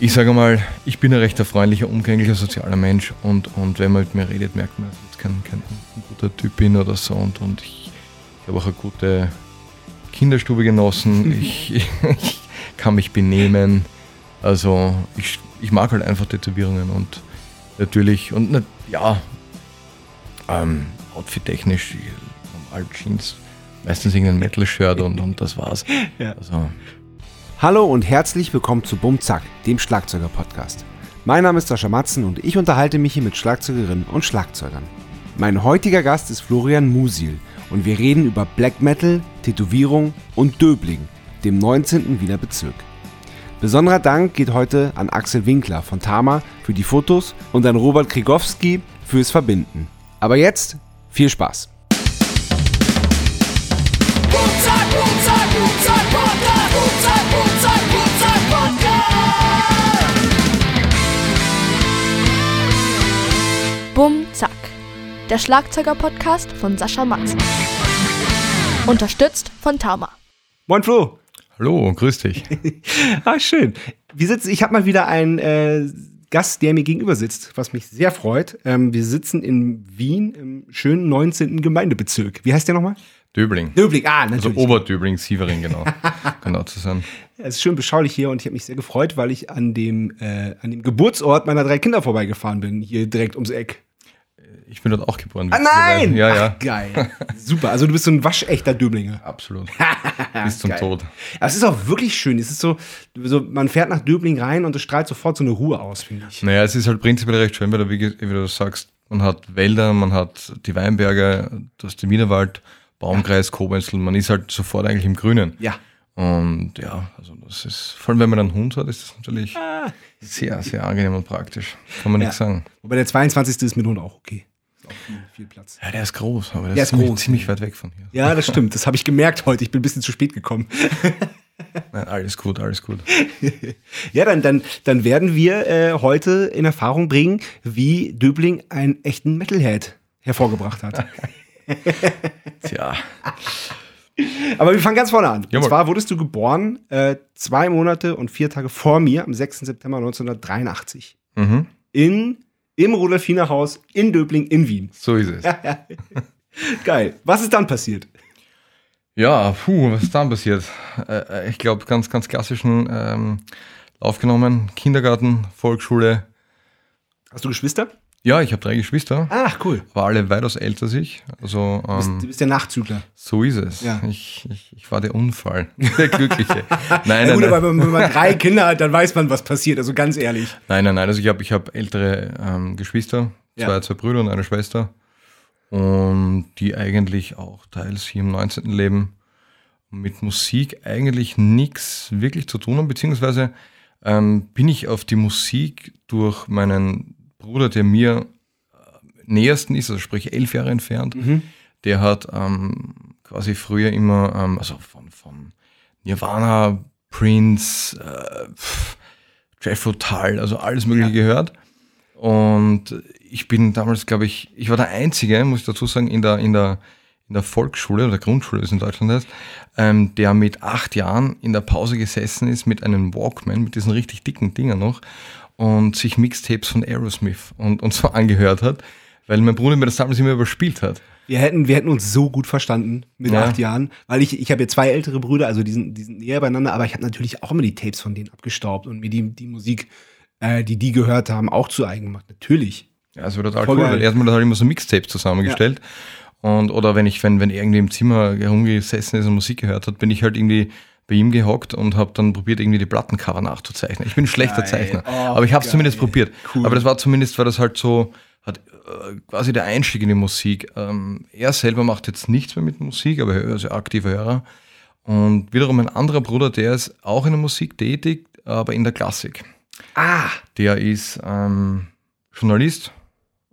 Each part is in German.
ich sage mal, ich bin ein recht freundlicher, umgänglicher, sozialer Mensch und, und wenn man mit mir redet, merkt man, dass ich jetzt kein, kein guter Typ bin oder so und, und ich, ich habe auch eine gute Kinderstube genossen, ich, ich kann mich benehmen, also ich, ich mag halt einfach Tätowierungen und natürlich, und ja, ähm, outfit-technisch, normal Jeans, meistens irgendein Metal-Shirt und, und das war's. Ja. Also, Hallo und herzlich willkommen zu Bumzack, dem Schlagzeuger-Podcast. Mein Name ist Sascha Matzen und ich unterhalte mich hier mit Schlagzeugerinnen und Schlagzeugern. Mein heutiger Gast ist Florian Musil und wir reden über Black Metal, Tätowierung und Döbling, dem 19. Wiener Bezirk. Besonderer Dank geht heute an Axel Winkler von Tama für die Fotos und an Robert Krigowski fürs Verbinden. Aber jetzt viel Spaß! Der Schlagzeuger-Podcast von Sascha Matz. Unterstützt von Tama. Moin Flo. Hallo, grüß dich. ah, schön. Wir sitzen, ich habe mal wieder einen äh, Gast, der mir gegenüber sitzt, was mich sehr freut. Ähm, wir sitzen in Wien im schönen 19. Gemeindebezirk. Wie heißt der nochmal? Döbling. Döbling, ah, natürlich. Also Oberdöbling, Sievering, genau. genau zu sein. Es ist schön beschaulich hier und ich habe mich sehr gefreut, weil ich an dem, äh, an dem Geburtsort meiner drei Kinder vorbeigefahren bin, hier direkt ums Eck. Ich bin dort auch geboren. Ah, nein! Ja, ja. Ach, geil. Super. Also du bist so ein waschechter Döblinger. Absolut. Bis zum geil. Tod. Aber es ist auch wirklich schön. Es ist so, so, man fährt nach Döbling rein und es strahlt sofort so eine Ruhe aus, finde ich. Naja, es ist halt prinzipiell recht schön, weil du, wie, wie du sagst, man hat Wälder, man hat die Weinberge, du hast den Wienerwald, Baumkreis. Kobenzl, man ist halt sofort eigentlich im Grünen. Ja. Und ja, also das ist, vor allem wenn man einen Hund hat, ist das natürlich ah. sehr, sehr angenehm und praktisch. Kann man ja. nichts sagen. Wobei der 22. ist mit Hund auch okay auch viel, viel Platz. Ja, der ist groß, aber der, der ist, ziemlich, groß. ziemlich weit weg von hier. Ja, das stimmt. Das habe ich gemerkt heute. Ich bin ein bisschen zu spät gekommen. Nein, alles gut, alles gut. ja, dann, dann, dann werden wir äh, heute in Erfahrung bringen, wie Döbling einen echten Metalhead hervorgebracht hat. Tja. Aber wir fangen ganz vorne an. Ja, und zwar wurdest du geboren äh, zwei Monate und vier Tage vor mir, am 6. September 1983. Mhm. In im Rudolfiner Haus in Döbling in Wien. So ist es. Geil. Was ist dann passiert? Ja, puh, was ist dann passiert? Äh, äh ich glaube, ganz, ganz klassischen ähm, Lauf genommen. Kindergarten, Volksschule. Hast du Geschwister? Ja, ich habe drei Geschwister. Ach, cool. War alle weitaus älter als ich. Also, du, bist, ähm, du bist der Nachzügler. So ist es. Ja. Ich, ich, ich war der Unfall. Der Glückliche. nein, ja, gut, nein, aber wenn man drei Kinder hat, dann weiß man, was passiert. Also ganz ehrlich. Nein, nein, nein. Also ich habe ich hab ältere ähm, Geschwister, zwei, ja. zwei Brüder und eine Schwester. Und die eigentlich auch teils hier im 19. Leben mit Musik eigentlich nichts wirklich zu tun haben, beziehungsweise ähm, bin ich auf die Musik durch meinen Bruder, der mir äh, nähersten ist, also sprich elf Jahre entfernt, mhm. der hat ähm, quasi früher immer, ähm, also von, von Nirvana, Prince, äh, Jethro Tull, also alles Mögliche ja. gehört. Und ich bin damals, glaube ich, ich war der Einzige, muss ich dazu sagen, in der, in der, in der Volksschule oder Grundschule, wie es in Deutschland heißt, ähm, der mit acht Jahren in der Pause gesessen ist mit einem Walkman, mit diesen richtig dicken Dingern noch und sich Mixtapes von Aerosmith und, und so angehört hat, weil mein Bruder mir das damals immer überspielt hat. Wir hätten, wir hätten uns so gut verstanden mit ja. acht Jahren, weil ich, ich habe ja zwei ältere Brüder, also die sind, die sind näher beieinander, aber ich habe natürlich auch immer die Tapes von denen abgestaubt und mir die, die Musik, äh, die die gehört haben, auch zu eigen gemacht. Natürlich. Ja, das war total Voll cool, geil. weil erstmal hat halt immer so Mixtapes zusammengestellt. Ja. Und, oder wenn ich, wenn, wenn irgendwie im Zimmer herumgesessen ist und Musik gehört hat, bin ich halt irgendwie bei ihm gehockt und habe dann probiert, irgendwie die Plattencover nachzuzeichnen. Ich bin ein schlechter geil. Zeichner, oh, aber ich habe es zumindest probiert. Cool. Aber das war zumindest, war das halt so, hat äh, quasi der Einstieg in die Musik. Ähm, er selber macht jetzt nichts mehr mit Musik, aber er ist ein aktiver Hörer. Und wiederum ein anderer Bruder, der ist auch in der Musik tätig, aber in der Klassik. Ah! Der ist ähm, Journalist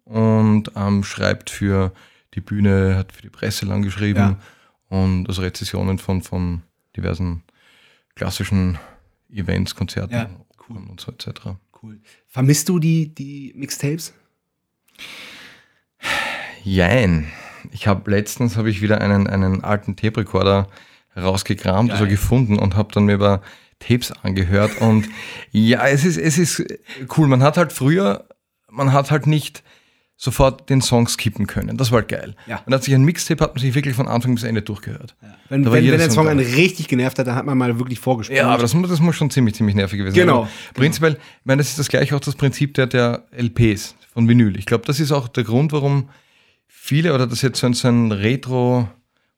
und ähm, schreibt für die Bühne, hat für die Presse lang geschrieben ja. und also Rezessionen von, von diversen klassischen Events, Konzerten ja, cool. und so etc. Cool. Vermisst du die, die Mixtapes? Jein. Ich habe letztens habe ich wieder einen, einen alten Tape-Recorder rausgekramt, Geil. also gefunden und habe dann mir über Tapes angehört und ja, es ist, es ist cool. Man hat halt früher, man hat halt nicht sofort den Song skippen können. Das war geil. Ja. Man hat sich ein Mixtape, hat man sich wirklich von Anfang bis Ende durchgehört. Wenn, war wenn, jeder wenn der Song einen richtig genervt hat, dann hat man mal wirklich vorgespielt. Ja, aber das, das muss schon ziemlich, ziemlich nervig gewesen Genau, sein. Aber Prinzipiell, ich meine, das ist das gleiche auch das Prinzip der, der LPs von Vinyl. Ich glaube, das ist auch der Grund, warum viele oder das jetzt so ein, so ein Retro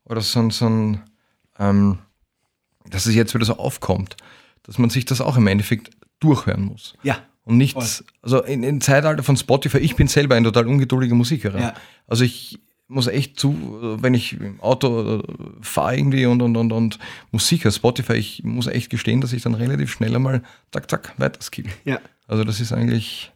oder so ein, so ein ähm, dass es jetzt wieder so aufkommt, dass man sich das auch im Endeffekt durchhören muss. ja. Und nicht, Voll. also in, im Zeitalter von Spotify, ich bin selber ein total ungeduldiger Musiker. Ja. Also ich muss echt zu, wenn ich im Auto äh, fahre irgendwie und, und, und, und Musik Spotify, ich muss echt gestehen, dass ich dann relativ schnell einmal zack, zack, weiter skippe. Ja. Also das ist eigentlich,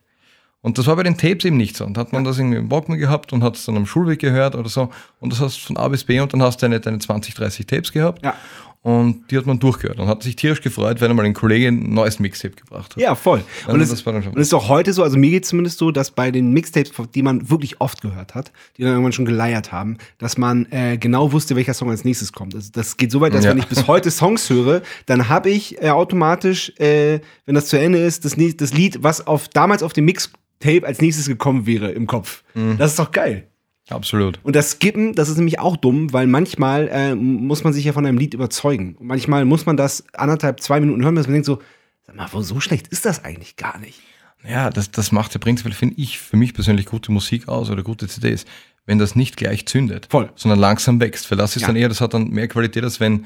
und das war bei den Tapes eben nicht so. Und hat man das irgendwie im Walkman gehabt und hat es dann am Schulweg gehört oder so und das hast du von A bis B und dann hast du deine, deine 20, 30 Tapes gehabt. Ja. Und die hat man durchgehört und hat sich tierisch gefreut, wenn einmal ein Kollege ein neues Mixtape gebracht hat. Ja, voll. Und, Also es, das und ist auch heute so, also mir geht es zumindest so, dass bei den Mixtapes, die man wirklich oft gehört hat, die dann irgendwann schon geleiert haben, dass man äh, genau wusste, welcher Song als nächstes kommt. Also das geht so weit, dass Ja. wenn ich bis heute Songs höre, dann habe ich äh, automatisch, äh, wenn das zu Ende ist, das, das Lied, was auf damals auf dem Mixtape als nächstes gekommen wäre im Kopf. Mhm. Das ist doch geil. Absolut. Und das Skippen, das ist nämlich auch dumm, weil manchmal äh, muss man sich ja von einem Lied überzeugen. Und manchmal muss man das anderthalb, zwei Minuten hören, dass man denkt so, sag mal, so schlecht ist das eigentlich gar nicht. Ja, das, das macht ja prinzipiell, finde ich, für mich persönlich gute Musik aus oder gute CDs, wenn das nicht gleich zündet, Voll. sondern langsam wächst. Weil das ist Ja. dann eher, das hat dann mehr Qualität, als wenn,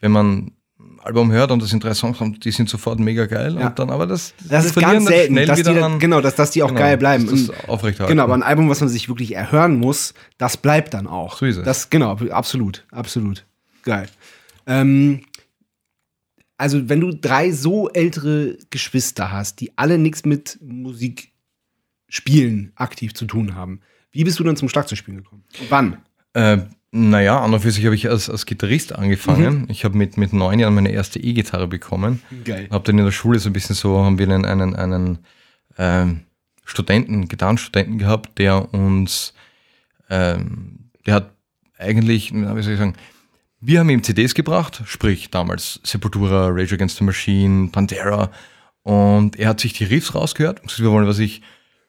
wenn man Album hört und das sind drei Songs und die sind sofort mega geil Ja. und dann, aber das, Das ist verlieren ganz selten, schnell dass die, wieder dann- an- genau, dass, dass die auch Genau, geil bleiben. das aufrechterhalten. Genau, aber ein Album, was man sich wirklich erhören muss, das bleibt dann auch. So ist es. Das, genau, absolut, absolut. Geil. Ähm, also, wenn du drei so ältere Geschwister hast, die alle nichts mit Musik spielen aktiv zu tun haben, wie bist du dann zum Schlagzeugspielen gekommen? Und wann? Äh, naja, an und für sich habe ich als, als Gitarrist angefangen. Mhm. Ich habe mit, mit neun Jahren meine erste E-Gitarre bekommen. Geil. Habe dann in der Schule so ein bisschen so, haben wir einen, einen, einen ähm, Studenten, Gitarrenstudenten gehabt, der uns, ähm, der hat eigentlich, wie soll ich sagen, wir haben ihm CDs gebracht, sprich damals Sepultura, Rage Against the Machine, Pantera und er hat sich die Riffs rausgehört und gesagt, wir wollen, was ich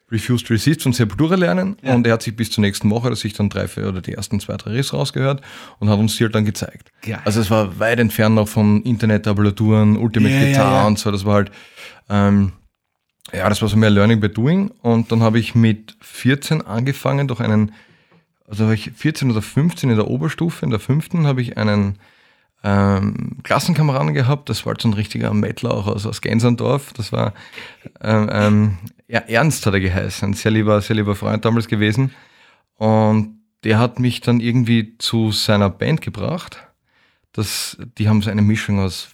Refused Resist von Sepultura lernen Ja. und er hat sich bis zur nächsten Woche, dass sich dann drei, vier oder die ersten zwei, drei Riffs rausgehört und hat uns die halt dann gezeigt. Geil. Also es war weit entfernt noch von Internet-Tabulaturen, Ultimate Ja, Guitar ja. und so, das war halt, ähm, ja, das war so mehr Learning by Doing und dann habe ich mit 14 angefangen durch einen, also war ich 14 oder 15 in der Oberstufe, in der fünften habe ich einen ähm, Klassenkameraden gehabt, das war halt so ein richtiger Mettler auch aus, aus Gensandorf, das war ähm, ähm, ja, Ernst hat er geheißen, ein sehr lieber, sehr lieber Freund damals gewesen und der hat mich dann irgendwie zu seiner Band gebracht, das, die haben so eine Mischung aus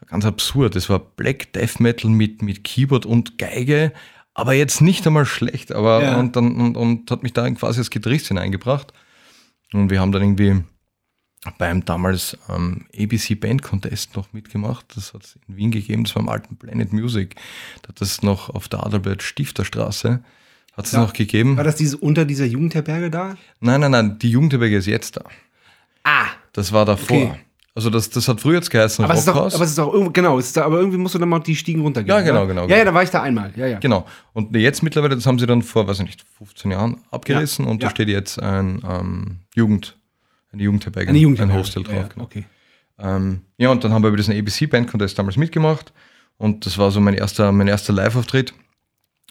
das war ganz absurd. Es war Black Death Metal mit, mit Keyboard und Geige, aber jetzt nicht einmal schlecht. Aber Ja. und, dann, und, und hat mich da quasi als Gitarrist hineingebracht. Und wir haben dann irgendwie beim damals ähm, ABC Band Contest noch mitgemacht. Das hat es in Wien gegeben, das war im alten Planet Music. Da hat das noch auf der Adalbert Stifterstraße. Hat es Ja. noch gegeben? War das diese, unter dieser Jugendherberge da? Nein, nein, nein, die Jugendherberge ist jetzt da. Ah, Das war davor. Okay. Also das, das hat früher jetzt geheißen aber es ist doch, Rockhaus. aber es ist doch genau, es ist da, aber irgendwie musst du dann mal die Stiegen runtergehen. Ja, genau, oder? genau, Ja, genau. ja, da war ich da einmal. Ja, ja. Genau. Und jetzt mittlerweile, das haben sie dann vor, weiß ich nicht, 15 Jahren abgerissen und Ja. da steht jetzt ein ähm, Jugend, eine Jugendherberge, Eine Jugendherberge. ein Hostel drauf. Ja, genau. okay. Ähm, ja, und dann haben wir bei diesem ABC Band Contest damals mitgemacht und das war so mein erster, mein erster Live-Auftritt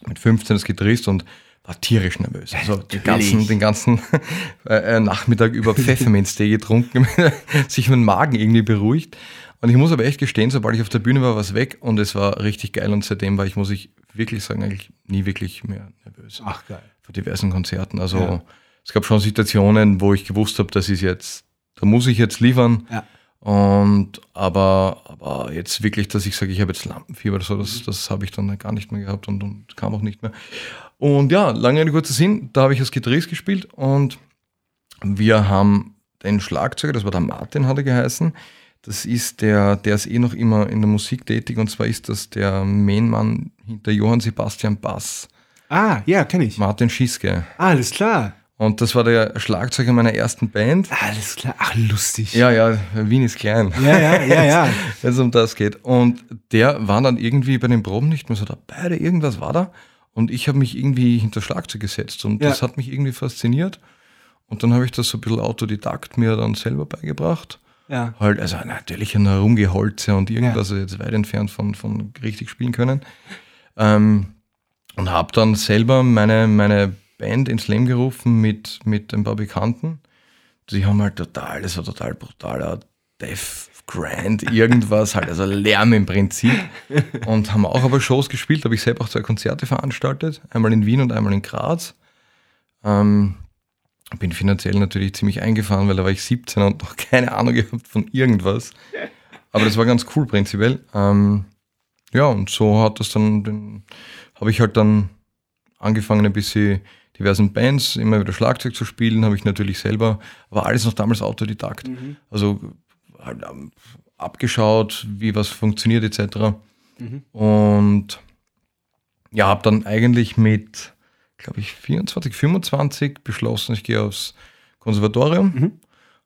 mit 15 als Gitarrist und war tierisch nervös. Also den ganzen, den ganzen äh, äh, Nachmittag über Pfefferminztee getrunken, sich mein Magen irgendwie beruhigt. Und ich muss aber echt gestehen, sobald ich auf der Bühne war, war es weg und es war richtig geil und seitdem war ich, muss ich wirklich sagen, eigentlich nie wirklich mehr nervös Ach, geil. vor diversen Konzerten. Also Ja. Es gab schon Situationen, wo ich gewusst habe, das ist jetzt, da muss ich jetzt liefern. Ja. Und aber, aber jetzt wirklich, dass ich sage, ich habe jetzt Lampenfieber oder so, Mhm. das, das habe ich dann gar nicht mehr gehabt und, und kam auch nicht mehr. Und ja, lange Rede, kurzer Sinn, da habe ich als Gitarrist gespielt und wir haben den Schlagzeuger, das war der Martin, hat er geheißen. Das ist der, der ist eh noch immer in der Musik tätig und zwar ist das der Mainmann hinter Johann Sebastian Bass, Ah, ja, kenne ich. Martin Schiske. Ah, alles klar. Und das war der Schlagzeuger meiner ersten Band. Alles klar. Ach, lustig. Ja, ja, Wien ist klein. Ja, ja, ja, ja. Wenn es um das geht. Und der war dann irgendwie bei den Proben nicht mehr so dabei, oder irgendwas war da. Und ich habe mich irgendwie hinter Schlagzeug gesetzt und Ja. das hat mich irgendwie fasziniert. Und dann habe ich das so ein bisschen autodidakt mir dann selber beigebracht. Ja. Halt, also natürlich ein Herumgeholze und irgendwas, also jetzt weit entfernt von, von richtig spielen können. Ähm, und habe dann selber meine, meine Band ins Leben gerufen mit, mit ein paar Bekannten. Die haben halt total, das war total brutaler Death, Grand, irgendwas, halt, also Lärm im Prinzip. Und haben auch aber Shows gespielt, habe ich selber auch zwei Konzerte veranstaltet, einmal in Wien und einmal in Graz. Ähm, bin finanziell natürlich ziemlich eingefahren, weil da war ich 17 und noch keine Ahnung gehabt von irgendwas. Aber das war ganz cool prinzipiell. Ähm, ja, und so hat das dann, habe ich halt dann angefangen, ein bisschen diversen Bands immer wieder Schlagzeug zu spielen, habe ich natürlich selber, aber alles noch damals Autodidakt. Also halt ähm, abgeschaut, wie was funktioniert etc. Und ja, habe dann eigentlich mit, glaube ich, 24, 25 beschlossen, ich gehe aufs Konservatorium.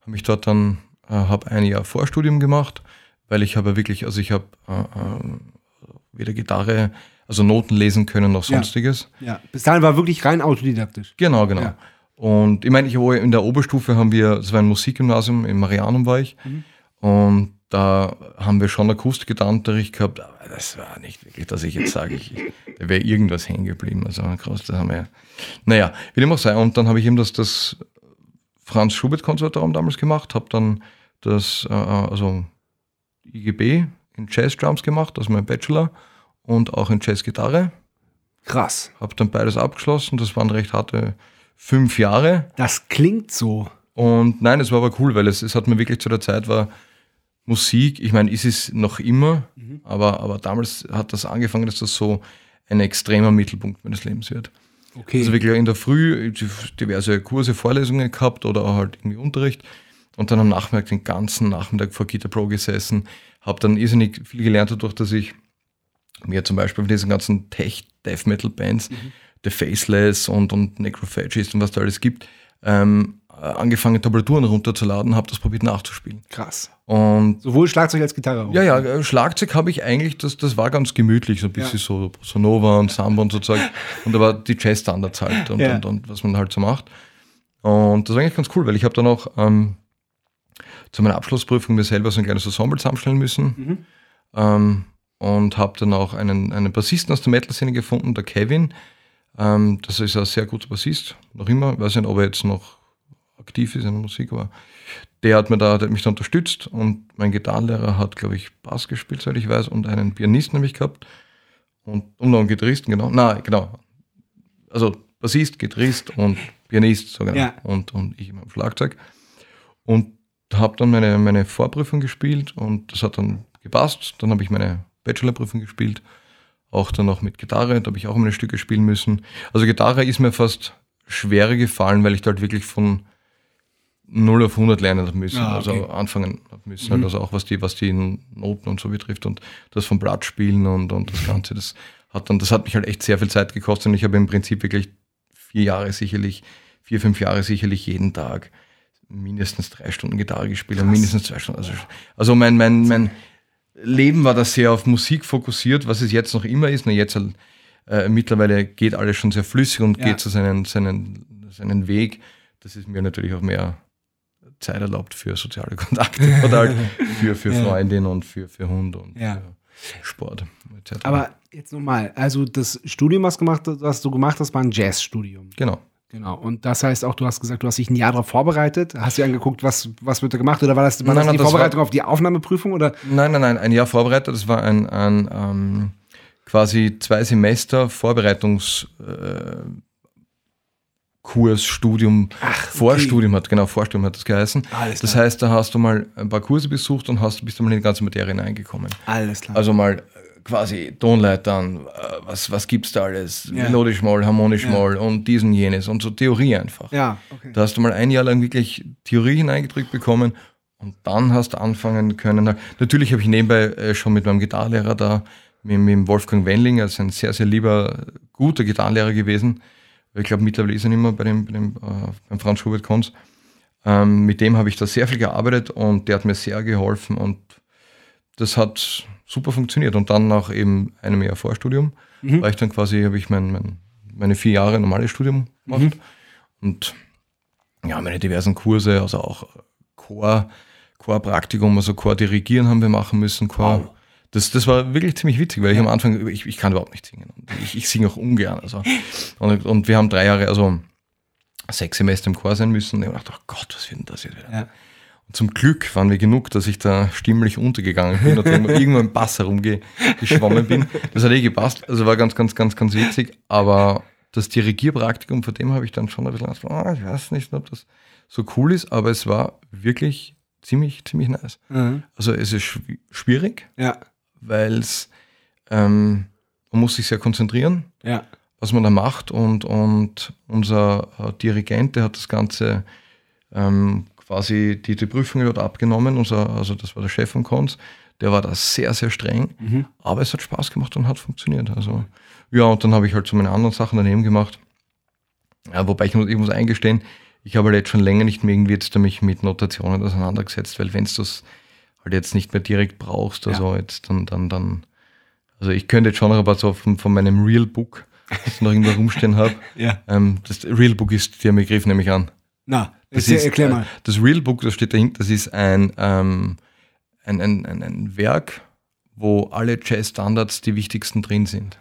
Habe mich dort dann, äh, habe ein Jahr Vorstudium gemacht, weil ich habe wirklich, also ich habe äh, äh, weder Gitarre, also Noten lesen können noch Ja. sonstiges. ja. Bis dahin war wirklich rein autodidaktisch. Genau, genau. Ja. Und ich meine, ich in der Oberstufe haben wir, das war ein Musikgymnasium, in Marianum war ich. Und da haben wir schon Akustikgitarrenunterricht gehabt, aber das war nicht wirklich, dass ich jetzt sage, ich, da wäre irgendwas hängen geblieben. Also krass, das haben wir. Naja, wie dem auch sei. Und dann habe ich eben das, das Franz Schubert Konservatorium damals gemacht, habe dann das, äh, also IGB in Jazz Drums gemacht, also mein Bachelor, und auch in Jazz Gitarre. Krass. Habe dann beides abgeschlossen. Das waren recht harte fünf Jahre. Das klingt so. Und nein, es war aber cool, weil es, es hat mir wirklich zu der Zeit war Musik, ich meine, ist es noch immer, aber, aber damals hat das angefangen, dass das so ein extremer Mittelpunkt meines Lebens wird. Okay. Also wirklich in der Früh diverse Kurse, Vorlesungen gehabt oder auch halt irgendwie Unterricht und dann am Nachmittag den ganzen Nachmittag vor Guitar Pro gesessen, habe dann irrsinnig viel gelernt dadurch, dass ich mir zum Beispiel von diesen ganzen Tech-Death-Metal-Bands, The Faceless und, und Necrophagist und was da alles gibt, ähm, äh, angefangen Tablaturen runterzuladen, habe das probiert nachzuspielen. Krass. Und Sowohl Schlagzeug als Gitarre auch. ja, ja, äh, Schlagzeug habe ich eigentlich, das, das war ganz gemütlich, so ein bisschen Ja. so Bossa Nova und Samba und so Zeug. Und da war die Jazz-Standards halt und, Ja. und, und was man halt so macht. Und das war eigentlich ganz cool, weil ich habe dann auch ähm, zu meiner Abschlussprüfung mir selber so ein kleines Ensemble zusammenstellen müssen. Ähm, und habe dann auch einen, einen Bassisten aus der Metal-Szene gefunden, der Kevin. Ähm, das ist ein sehr guter Bassist, noch immer. Ich weiß nicht, ob er jetzt noch aktiv ist in der Musik, aber der hat, mir da, der hat mich da unterstützt und mein Gitarrenlehrer hat, glaube ich, Bass gespielt, soweit ich weiß, und einen Pianisten nämlich gehabt und, und noch einen Gitarristen, genau. Nein, genau. Also Bassist, Gitarrist und Pianist, so genau. Ja. Und, und ich immer am Schlagzeug. Und habe dann meine, meine Vorprüfung gespielt und das hat dann gepasst. Dann habe ich meine Bachelorprüfung gespielt, auch dann noch mit Gitarre, da habe ich auch meine Stücke spielen müssen. Also Gitarre ist mir fast schwerer gefallen, weil ich da halt wirklich von 0 auf 100 lernen habe müssen, Ah, okay. also anfangen habe müssen, halt also auch was die, was die Noten und so betrifft und das vom Blatt spielen und, und das Ganze, das hat dann, das hat mich halt echt sehr viel Zeit gekostet und ich habe im Prinzip wirklich vier Jahre sicherlich, vier, fünf Jahre sicherlich jeden Tag mindestens drei Stunden Gitarre gespielt und mindestens zwei Stunden. Also, also mein, mein, mein Leben war da sehr auf Musik fokussiert, was es jetzt noch immer ist. Nur jetzt halt, äh, mittlerweile geht alles schon sehr flüssig und Ja. geht so seinen, seinen, seinen Weg. Das ist mir natürlich auch mehr Zeit erlaubt für soziale Kontakte oder halt für, für Ja. Freundin und für, für Hund und Ja. für Sport etc. Aber jetzt nochmal, also das Studium, was, gemacht, was du gemacht hast, war ein Jazzstudium. genau. Genau. Und das heißt auch, du hast gesagt, du hast dich ein Jahr darauf vorbereitet. Hast du angeguckt, was, was wird da gemacht? Oder war das, war Nein, das die das Vorbereitung war- auf die Aufnahmeprüfung? Oder? Nein, nein, nein, ein Jahr vorbereitet. Das war ein, ein ähm, quasi zwei Semester Vorbereitungs äh, Studium, Vorstudium hat, genau, Vorstudium hat das geheißen. Alles das klar. heißt, da hast du mal ein paar Kurse besucht und hast, bist du mal in die ganze Materie hineingekommen. Alles klar. Also mal quasi Tonleitern, äh, was, was gibt's da alles? Ja. Melodisch mal, harmonisch Ja. mal und diesen jenes und so Theorie einfach. ja, okay. Da hast du mal ein Jahr lang wirklich Theorie hineingedrückt bekommen und dann hast du anfangen können. Natürlich habe ich nebenbei äh, schon mit meinem Gitarrenlehrer da, mit, mit Wolfgang Wendling, also ein sehr, sehr lieber, guter Gitarrenlehrer gewesen. Ich glaube, mittlerweile ist er nicht mehr bei dem, bei dem äh, beim Franz Schubert Konz. Ähm, mit dem habe ich da sehr viel gearbeitet und der hat mir sehr geholfen und das hat super funktioniert. Und dann nach eben einem Jahr Vorstudium mhm. war ich dann quasi, habe ich mein, mein, meine vier Jahre normales Studium gemacht mhm. und ja, meine diversen Kurse, also auch Chor, Chorpraktikum, also Chor-Dirigieren haben wir machen müssen, Chor. Wow. Das, das war wirklich ziemlich witzig, weil ich am Anfang, ich, ich kann überhaupt nicht singen. Und ich, ich singe auch ungern. Also. Und, und wir haben drei Jahre, also sechs Semester im Chor sein müssen. Und ich dachte, oh Gott, was wird denn das jetzt wieder? Ja. Zum Glück waren wir genug, dass ich da stimmlich untergegangen bin und irgendwo im Pass herumgeschwommen bin. Das hat eh gepasst. Also war ganz, ganz, ganz, ganz witzig. Aber das Dirigierpraktikum, von dem habe ich dann schon ein bisschen gedacht, oh, ich weiß nicht, ob das so cool ist, aber es war wirklich ziemlich, ziemlich nice. Mhm. Also es ist schwierig, ja. weil es, ähm, man muss sich sehr konzentrieren. Ja was man da macht. Und, und unser äh, Dirigent, der hat das Ganze ähm, quasi die, die Prüfung dort abgenommen. Unser, also das war der Chef von Konz. Der war da sehr, sehr streng. Mhm. Aber es hat Spaß gemacht und hat funktioniert. Also, ja, und dann habe ich halt so meine anderen Sachen daneben gemacht. Ja, wobei ich muss, ich muss eingestehen, ich habe halt jetzt schon länger nicht mehr irgendwie jetzt mich mit Notationen auseinandergesetzt, weil wenn du das halt jetzt nicht mehr direkt brauchst, also ja. jetzt dann, dann, dann, also ich könnte jetzt schon noch aber so von, von meinem Real Book das noch irgendwo rumstehen habe. ja. Ähm, das Realbook ist der Begriff nämlich an. Na, das ist, erklär mal. Äh, das Realbook, das steht dahinter, das ist ein, ähm, ein, ein, ein, ein Werk, wo alle Jazz-Standards die wichtigsten drin sind.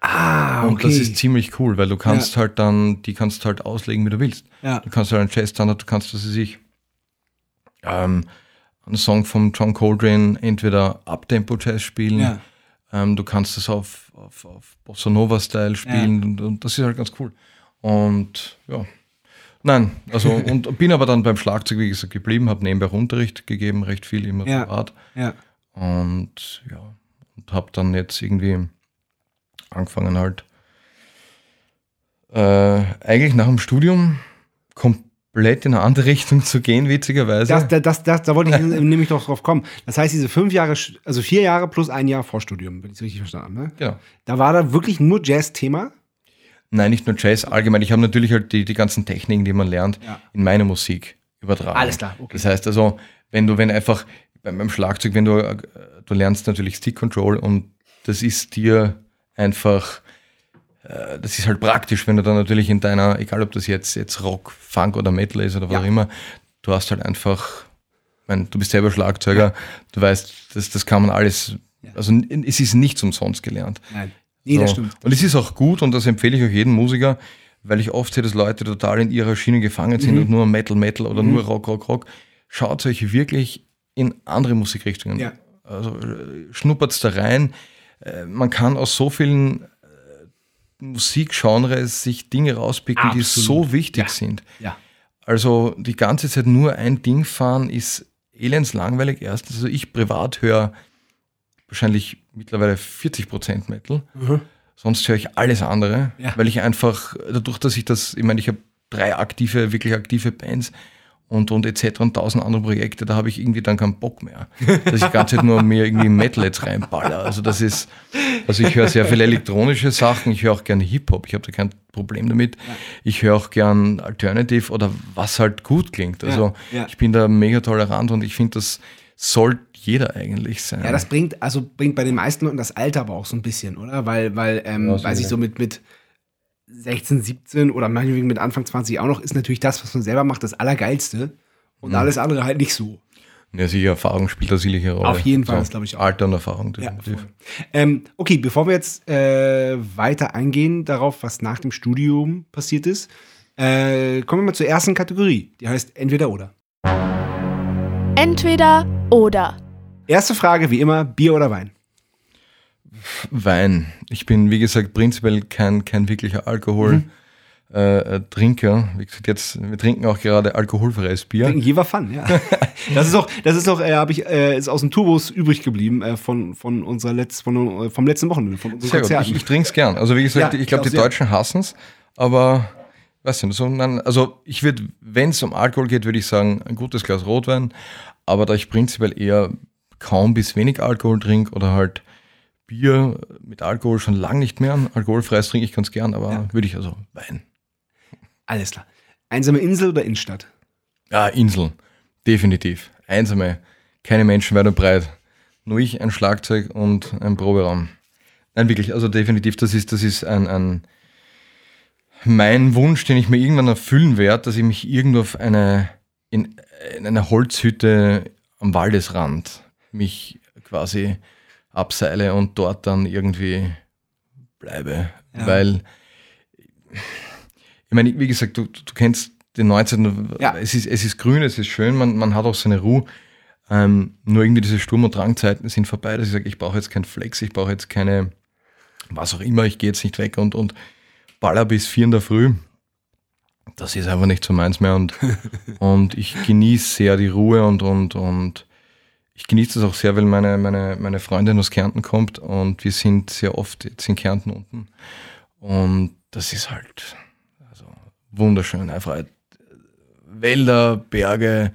Ah, okay. Und das ist ziemlich cool, weil du kannst ja. halt dann, die kannst halt auslegen, wie du willst. Ja. Du kannst halt einen Jazz-Standard, du kannst, was weiß ich, ähm, einen Song von John Coltrane entweder Uptempo-Jazz spielen, ja. ähm, du kannst es auf auf, auf Bossa Nova-Style spielen und, und, das ist halt ganz cool. Und ja, nein, also und bin aber dann beim Schlagzeug, wie gesagt, geblieben, habe nebenbei Unterricht gegeben, recht viel immer ja. privat. Ja. Und ja, und habe dann jetzt irgendwie angefangen halt äh, eigentlich nach dem Studium komplett in eine andere Richtung zu gehen, witzigerweise. Das, das, das, da wollte ich nämlich noch drauf kommen. Das heißt, diese fünf Jahre, also vier Jahre plus ein Jahr Vorstudium, wenn ich es richtig verstanden habe. Ne? Genau. Da war da wirklich nur Jazz-Thema? Nein, nicht nur Jazz, allgemein. Ich habe natürlich halt die, die ganzen Techniken, die man lernt, ja. in meine Musik übertragen. Alles klar, okay. Das heißt also, wenn du, wenn einfach beim Schlagzeug, wenn du, äh, du lernst natürlich Stick Control und das ist dir einfach äh, das ist halt praktisch, wenn du dann natürlich in deiner, egal ob das jetzt, jetzt Rock, Funk oder Metal ist oder was ja. auch immer, du hast halt einfach, ich meine, du bist selber Schlagzeuger, ja. du weißt, das, das kann man alles, also es ist nichts umsonst gelernt. Nein, nee, so. das stimmt. Und es ist auch gut und das empfehle ich auch jedem Musiker, weil ich oft sehe, dass Leute total in ihrer Schiene gefangen sind mhm. und nur Metal, Metal oder mhm. nur Rock, Rock, Rock. Schaut euch wirklich in andere Musikrichtungen. Ja. Also äh, schnuppert da rein. Äh, man kann aus so vielen Musikgenres sich Dinge rauspicken, Absolut. die so wichtig ja. sind. Ja. Also die ganze Zeit nur ein Ding fahren ist elends langweilig. Erstens, also ich privat höre wahrscheinlich mittlerweile 40 Prozent Metal. Mhm. Sonst höre ich alles andere, ja. weil ich einfach, dadurch, dass ich das, ich meine, ich habe drei aktive, wirklich aktive Bands, und, und etc. und tausend andere Projekte, da habe ich irgendwie dann keinen Bock mehr. Dass ich die ganze Zeit nur mir irgendwie Metal jetzt reinballer. Also das ist, also ich höre sehr viele elektronische Sachen, ich höre auch gerne Hip-Hop, ich habe da kein Problem damit. Ich höre auch gern Alternative oder was halt gut klingt. Also ja, ja. ich bin da mega tolerant und ich finde, das soll jeder eigentlich sein. Ja, das bringt, also bringt bei den meisten Leuten das Alter aber auch so ein bisschen, oder? Weil, weil, ähm, ja, weiß ich so mit, mit 16, 17 oder meinetwegen mit Anfang 20 auch noch, ist natürlich das, was man selber macht, das Allergeilste. Und mhm. alles andere halt nicht so. Ja, sicher, Erfahrung spielt da sicherlich eine Rolle. Auf jeden Fall, so, das glaube ich auch. Alter und Erfahrung, definitiv. Ja, ähm, okay, bevor wir jetzt äh, weiter eingehen darauf, was nach dem Studium passiert ist, äh, kommen wir mal zur ersten Kategorie. Die heißt Entweder oder. Entweder oder. Erste Frage, wie immer, Bier oder Wein? Wein. Ich bin, wie gesagt, prinzipiell kein, kein wirklicher Alkohol. Mhm. Äh, Trinker. Wie gesagt, jetzt, wir trinken auch gerade alkoholfreies Bier. Jever Fun, ja. das ist auch, das ist auch, äh, habe ich, äh, ist aus dem Turbos übrig geblieben äh, von, von unserer Letz, von, äh, vom letzten Wochenende, von Sehr gut. Ich, ich trinke es gern. Also wie gesagt, ja, ich glaube, die Deutschen hassen es, aber weiß nicht, so, nein, also ich würde, wenn es um Alkohol geht, würde ich sagen, ein gutes Glas Rotwein, aber da ich prinzipiell eher kaum bis wenig Alkohol trinke oder halt Bier mit Alkohol schon lange nicht mehr. Alkoholfreies trinke ich ganz gern, aber ja. würde ich also Wein. Alles klar. Einsame Insel oder Innenstadt? Ja, Insel. Definitiv. Einsame. Keine Menschen weit und breit. Nur ich, ein Schlagzeug und ein Proberaum. Nein, wirklich, also definitiv, das ist, das ist ein, ein mein Wunsch, den ich mir irgendwann erfüllen werde, dass ich mich irgendwo auf eine, in, in einer Holzhütte am Waldesrand mich quasi abseile und dort dann irgendwie bleibe. Ja. Weil, ich meine, wie gesagt, du, du kennst den 19. Ja. Es, ist, es ist grün, es ist schön, man, man hat auch seine Ruhe. Ähm, nur irgendwie diese Sturm- und Drangzeiten sind vorbei, dass ich sage, ich brauche jetzt keinen Flex, ich brauche jetzt keine, was auch immer, ich gehe jetzt nicht weg und, und baller bis vier in der Früh. Das ist einfach nicht so meins mehr und, und ich genieße sehr die Ruhe und, und, und ich genieße das auch sehr, weil meine, meine, meine Freundin aus Kärnten kommt und wir sind sehr oft jetzt in Kärnten unten. Und das ist halt also wunderschön. Einfach Wälder, Berge,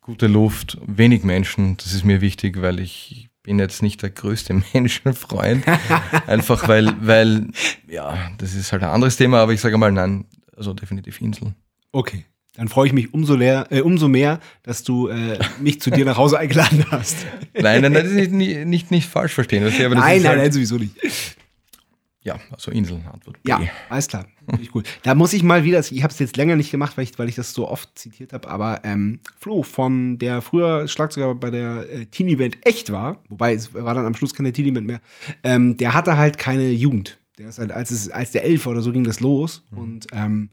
gute Luft, wenig Menschen. Das ist mir wichtig, weil ich bin jetzt nicht der größte Menschenfreund. Einfach weil, weil, ja, das ist halt ein anderes Thema, aber ich sage mal nein, also definitiv Inseln. Okay. Dann freue ich mich umso, leer, äh, umso mehr, dass du äh, mich zu dir nach Hause eingeladen hast. nein, nein, das ist nicht, nicht, nicht falsch verstehen. Das, aber das nein, nein, halt, nein, sowieso nicht. Ja, also Inseln, Antwort B. Ja, alles klar. Cool. Da muss ich mal wieder, ich habe es jetzt länger nicht gemacht, weil ich, weil ich das so oft zitiert habe, aber ähm, Flo, von der früher Schlagzeuger bei der äh, Teenie-Band echt war, wobei es war dann am Schluss keine Teenie-Band mehr, ähm, der hatte halt keine Jugend. Der ist halt, als, es, als der Elf oder so ging das los mhm. und ähm,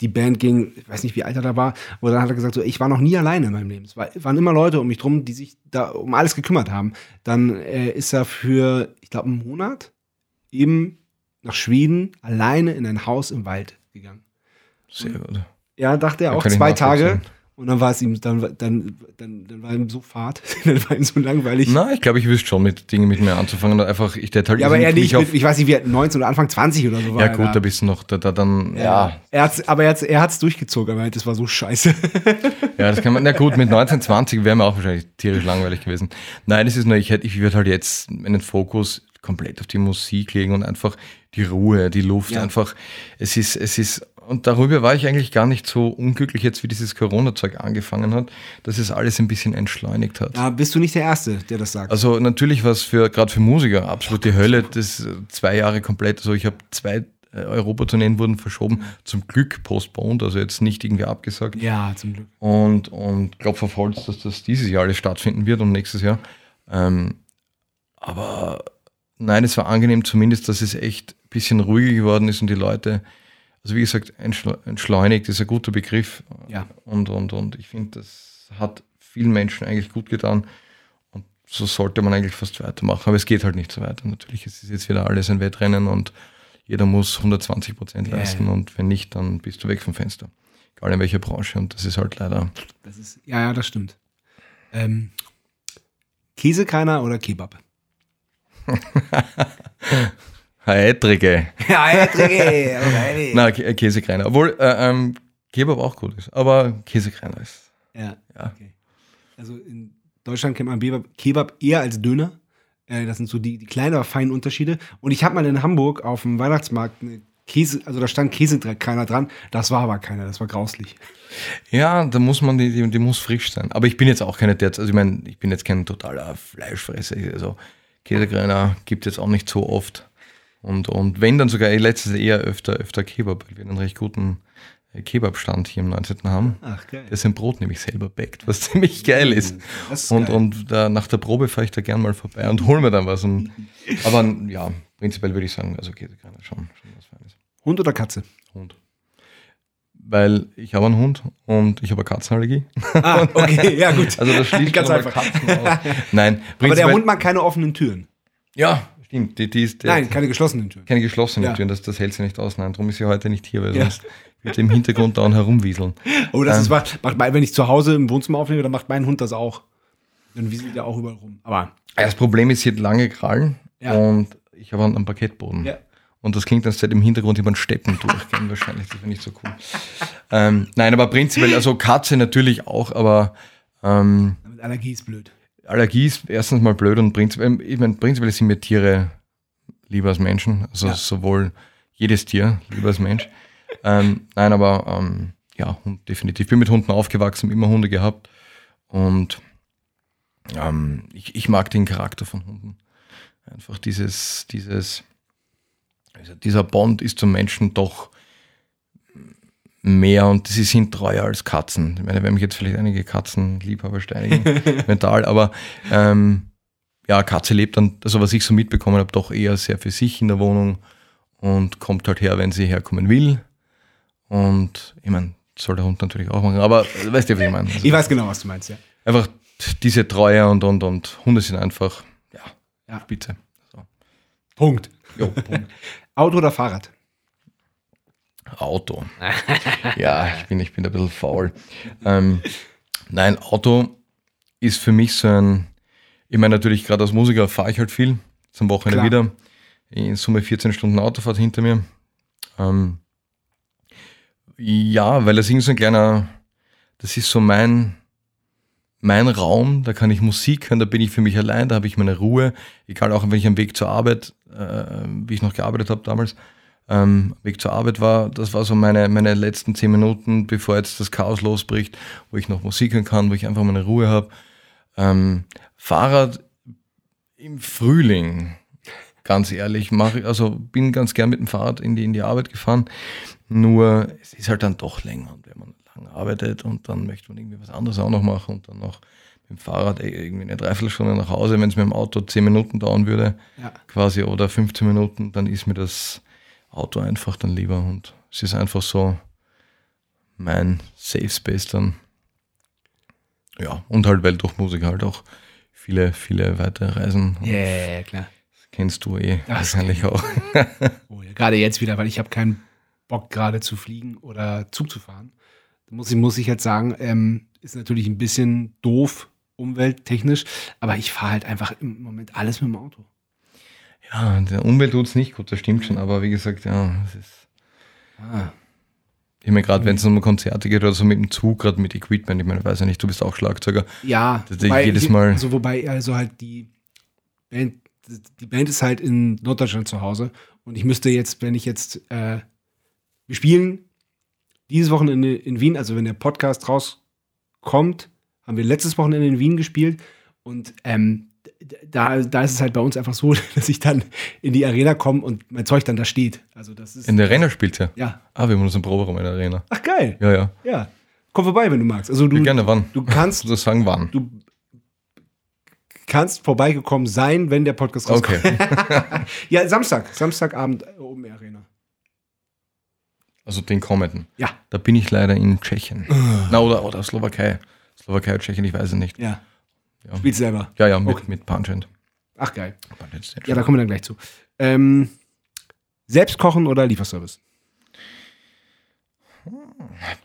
die Band ging, ich weiß nicht, wie alt er da war, aber dann hat er gesagt, so, ich war noch nie alleine in meinem Leben. Es war, waren immer Leute um mich drum, die sich da um alles gekümmert haben. Dann äh, ist er für, ich glaube, einen Monat eben nach Schweden alleine in ein Haus im Wald gegangen. Sehr gut. Ja, dachte er auch zwei Tage. Und dann war es ihm, dann, dann, dann, dann war ihm so fad, dann war ihm so langweilig. Na, ich glaube, ich wüsste schon, mit Dingen mit mir anzufangen. Und einfach, ich halt Ja, aber er nicht, mit, ich weiß nicht, wie er 19 oder Anfang 20 oder so war. Ja, gut, da. da bist du noch, da, da dann, ja. ja. Er hat's, aber er hat es er hat's durchgezogen, aber das war so scheiße. ja, das kann man, na gut, mit 19, 20 wäre mir auch wahrscheinlich tierisch langweilig gewesen. Nein, es ist nur, ich hätte, ich würde halt jetzt meinen Fokus komplett auf die Musik legen und einfach die Ruhe, die Luft, ja. einfach, es ist, es ist und darüber war ich eigentlich gar nicht so unglücklich jetzt, wie dieses Corona-Zeug angefangen hat, dass es alles ein bisschen entschleunigt hat. Da bist du nicht der Erste, der das sagt. Also natürlich war es für, gerade für Musiker, absolut die Hölle, das äh, zwei Jahre komplett, also ich habe zwei äh, Europatourneen wurden verschoben, zum Glück postponed, also jetzt nicht irgendwie abgesagt. Ja, zum Glück. Und, und glaube auf Holz, dass das dieses Jahr alles stattfinden wird und nächstes Jahr. Ähm, aber nein, es war angenehm zumindest, dass es echt ein bisschen ruhiger geworden ist und die Leute also wie gesagt, entschleunigt ist ein guter Begriff. Ja. Und, und, und ich finde, das hat vielen Menschen eigentlich gut getan. Und so sollte man eigentlich fast weitermachen. Aber es geht halt nicht so weiter. Natürlich ist es jetzt wieder alles ein Wettrennen und jeder muss 120 Prozent leisten. Und wenn nicht, dann bist du weg vom Fenster. Egal in welcher Branche. Und das ist halt leider. Das ist, ja, ja, das stimmt. Ähm, Käsekreiner oder Kebab? Eitrige. Eitrige. Okay. Na, Käsekreiner. Obwohl äh, ähm, Kebab auch gut ist, aber Käsekreiner ist. Ja. ja. Okay. Also in Deutschland kennt man Kebab eher als Döner. Äh, das sind so die, die kleinen, aber feinen Unterschiede. Und ich habe mal in Hamburg auf dem Weihnachtsmarkt eine Käse, also da stand Käsekreiner dran. Das war aber keiner, das war grauslich. Ja, da muss man, die, die, die muss frisch sein. Aber ich bin jetzt auch keine, also ich meine, ich bin jetzt kein totaler Fleischfresser. Also Käsekreiner gibt es jetzt auch nicht so oft. Und, und wenn dann sogar letztes eher öfter, öfter Kebab, weil wir einen recht guten äh, Kebabstand hier im 19. haben. Ach, geil. Der sein Brot nämlich selber backt, was ziemlich geil ist. Uh, ist und geil. und da, nach der Probe fahre ich da gern mal vorbei und hole mir dann was. Und, aber ja, prinzipiell würde ich sagen, also Käsekreiner schon, schon was Feines. Hund oder Katze? Hund. Weil ich habe einen Hund und ich habe eine Katzenallergie. Ah, okay, ja gut. Also das schließt Ganz einfach. Katzen aus. Nein. Aber der Hund mag keine offenen Türen. Ja, Stimmt, die, die ist, Nein, keine geschlossenen Türen. Keine geschlossenen ja. Türen, das, das hält sie nicht aus. Nein, darum ist sie heute nicht hier, weil ja. sonst wird sie im Hintergrund dauernd herumwieseln. Oh, das ähm, ist, macht, macht, wenn ich zu Hause im Wohnzimmer aufnehme, dann macht mein Hund das auch. Dann wieselt er auch überall rum. Aber. Das Problem ist, sie hat lange Krallen ja. und ich habe einen Parkettboden. Ja. Und das klingt dann seit im Hintergrund den Steppen durchgehen wahrscheinlich. Das wäre nicht so cool. ähm, nein, aber prinzipiell, also Katze natürlich auch, aber. Ähm, Allergie ist blöd. Allergie ist erstens mal blöd und prinzipiell, ich meine, prinzipiell sind mir Tiere lieber als Menschen, also ja. sowohl jedes Tier lieber als Mensch. ähm, nein, aber ähm, ja, Hund definitiv. Ich bin mit Hunden aufgewachsen, immer Hunde gehabt. Und ähm, ich, ich mag den Charakter von Hunden. Einfach dieses, dieses, also dieser Bond ist zum Menschen doch mehr und sie sind treuer als Katzen. Ich meine, wenn mich jetzt vielleicht einige Katzenliebhaber steinigen, mental, aber ähm, ja, Katze lebt dann, also was ich so mitbekommen habe, doch eher sehr für sich in der Wohnung und kommt halt her, wenn sie herkommen will. Und ich meine, soll der Hund natürlich auch machen, aber weißt du, was ich meine? Also, ich weiß genau, was du meinst, ja. Einfach diese Treue und, und, und Hunde sind einfach, ja, Ja. Spitze. So. Punkt. Jo, Punkt. Auto oder Fahrrad? Auto. ja, ich bin, ich bin ein bisschen faul. Ähm, nein, Auto ist für mich so ein, ich meine natürlich gerade als Musiker fahre ich halt viel, zum Wochenende Klar. wieder. In Summe 14 Stunden Autofahrt hinter mir. Ähm, ja, weil das ist so ein kleiner, das ist so mein, mein Raum, da kann ich Musik hören, da bin ich für mich allein, da habe ich meine Ruhe, egal auch wenn ich am Weg zur Arbeit, äh, wie ich noch gearbeitet habe damals, ähm, Weg zur Arbeit war, das war so meine, meine letzten zehn Minuten, bevor jetzt das Chaos losbricht, wo ich noch Musik hören kann, wo ich einfach meine Ruhe habe. Ähm, Fahrrad im Frühling, ganz ehrlich, mache ich, also bin ganz gern mit dem Fahrrad in die, in die Arbeit gefahren. Nur es ist halt dann doch länger und wenn man lang arbeitet und dann möchte man irgendwie was anderes auch noch machen und dann noch mit dem Fahrrad eh irgendwie eine Dreiviertelstunde nach Hause, wenn es mit dem Auto zehn Minuten dauern würde, Ja. quasi oder 15 Minuten, dann ist mir das Auto einfach dann lieber und es ist einfach so mein Safe Space dann. Ja, und halt, weil durch Musik halt auch viele, viele weitere Reisen. Ja, yeah, klar. Das kennst du eh Das wahrscheinlich auch. Oh, ja, gerade jetzt wieder, weil ich habe keinen Bock gerade zu fliegen oder Zug zu fahren. Da muss ich, muss ich jetzt sagen, ähm, ist natürlich ein bisschen doof, umwelttechnisch, aber ich fahre halt einfach im Moment alles mit dem Auto. Ja, der Umwelt tut's nicht gut, das stimmt schon, aber wie gesagt, ja, es ist. Ah. Ich meine, gerade wenn es um Konzerte geht oder so mit dem Zug, gerade mit Equipment, ich meine, ich weiß ja nicht, du bist auch Schlagzeuger. Ja, Das- jedes Mal- Also wobei, also halt die Band, die Band ist halt in Norddeutschland zu Hause und ich müsste jetzt, wenn ich jetzt, äh, wir spielen dieses Wochenende in Wien, also wenn der Podcast rauskommt, haben wir letztes Wochenende in Wien gespielt und ähm, da, da ist es halt bei uns einfach so, dass ich dann in die Arena komme und mein Zeug dann da steht. Also das ist In der Arena spielt ja. ja. Ah, wir haben uns im Proberaum in der Arena. Ach geil. Ja, ja. Ja. Komm vorbei, wenn du magst. Also du, gerne wann? du kannst Du sagen wann. du kannst vorbeigekommen sein, wenn der Podcast rauskommt. Okay. Ja, Samstag, Samstagabend äh, oben in der Arena. Also den kommenden. Ja. Da bin ich leider in Tschechien. Na, oder, oder Slowakei. Slowakei, Tschechien, ich weiß es nicht. Ja. Ja. Spielst selber. Ja, ja, mit, Okay. mit Pungent. Ach geil. Stage. Ja, da kommen wir dann gleich zu. Ähm, selbst kochen oder Lieferservice?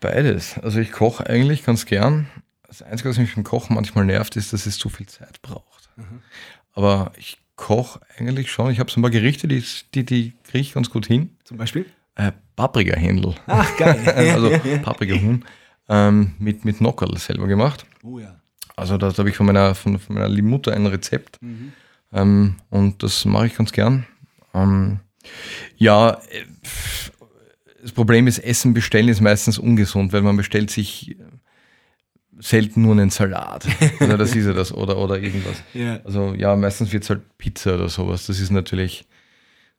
Beides. Also ich koche eigentlich ganz gern. Das Einzige, was mich beim Kochen manchmal nervt, ist, dass es zu viel Zeit braucht. Aber ich koche eigentlich schon. Ich habe so ein paar Gerichte, die, die, die kriege ich ganz gut hin. Zum Beispiel? Äh, Paprikahändel. Ach geil. also Paprikahuhn ähm, mit, mit Nockerl selber gemacht. oh ja. Also da, habe ich von meiner, von, von meiner lieben Mutter ein Rezept. Ähm, und das mache ich ganz gern. Ähm, ja, äh, das Problem ist, Essen bestellen ist meistens ungesund, weil man bestellt sich äh, selten nur einen Salat. Also das ist ja das. Oder, oder irgendwas. Ja. Also ja, meistens wird es halt Pizza oder sowas. Das ist natürlich,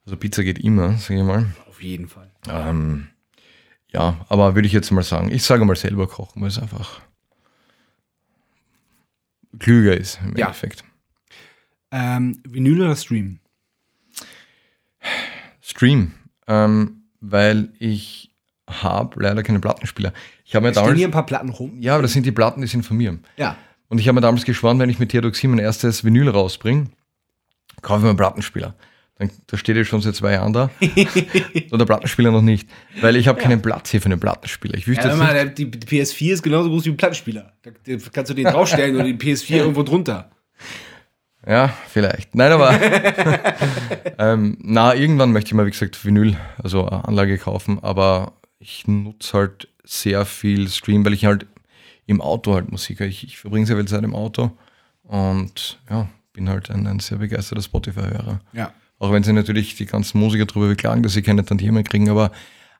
also Pizza geht immer, sage ich mal. Auf jeden Fall. Ähm, ja, aber würde ich jetzt mal sagen, ich sage mal selber kochen, weil es einfach klüger ist im Ja. Endeffekt. Ähm, Vinyl oder Stream? Stream, ähm, weil ich habe leider keine Plattenspieler. Ich habe mir Stehen damals, hier ein paar Platten rum? ja, aber das sind die Platten, die sind von mir. Ja. Und ich habe mir damals geschworen, wenn ich mit Theodoxie mein erstes Vinyl rausbringe, kaufe ich mir einen Plattenspieler. Dann, da steht jetzt schon seit zwei Jahren da. Oder Plattenspieler noch nicht. Weil ich habe keinen Platz hier für einen Plattenspieler. Ich wüsste Ja, mal, der- die, die PS4 ist genauso groß wie ein Plattenspieler. Da, da kannst du den draufstellen oder die PS4 irgendwo drunter. Ja, vielleicht. Nein, aber ähm, na, irgendwann möchte ich mal, wie gesagt, Vinyl, also eine Anlage kaufen, aber ich nutze halt sehr viel Stream, weil ich halt im Auto halt Musik höre. Ich, ich verbringe sehr viel Zeit im Auto und ja, bin halt ein, ein sehr begeisterter Spotify-Hörer. Ja. Auch wenn sie natürlich die ganzen Musiker darüber beklagen, dass sie keine Tantieme kriegen, aber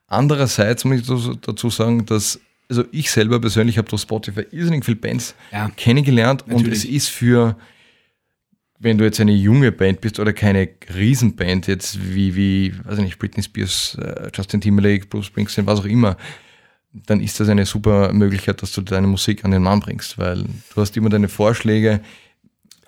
Andererseits muss ich dazu sagen, dass also ich selber persönlich habe durch Spotify irrsinnig viele Bands ja, kennengelernt natürlich. und es ist für, wenn du jetzt eine junge Band bist oder keine Riesenband jetzt wie, wie weiß ich nicht, Britney Spears, äh, Justin Timberlake, Bruce Springsteen, was auch immer, dann ist das eine super Möglichkeit, dass du deine Musik an den Mann bringst, weil du hast immer deine Vorschläge.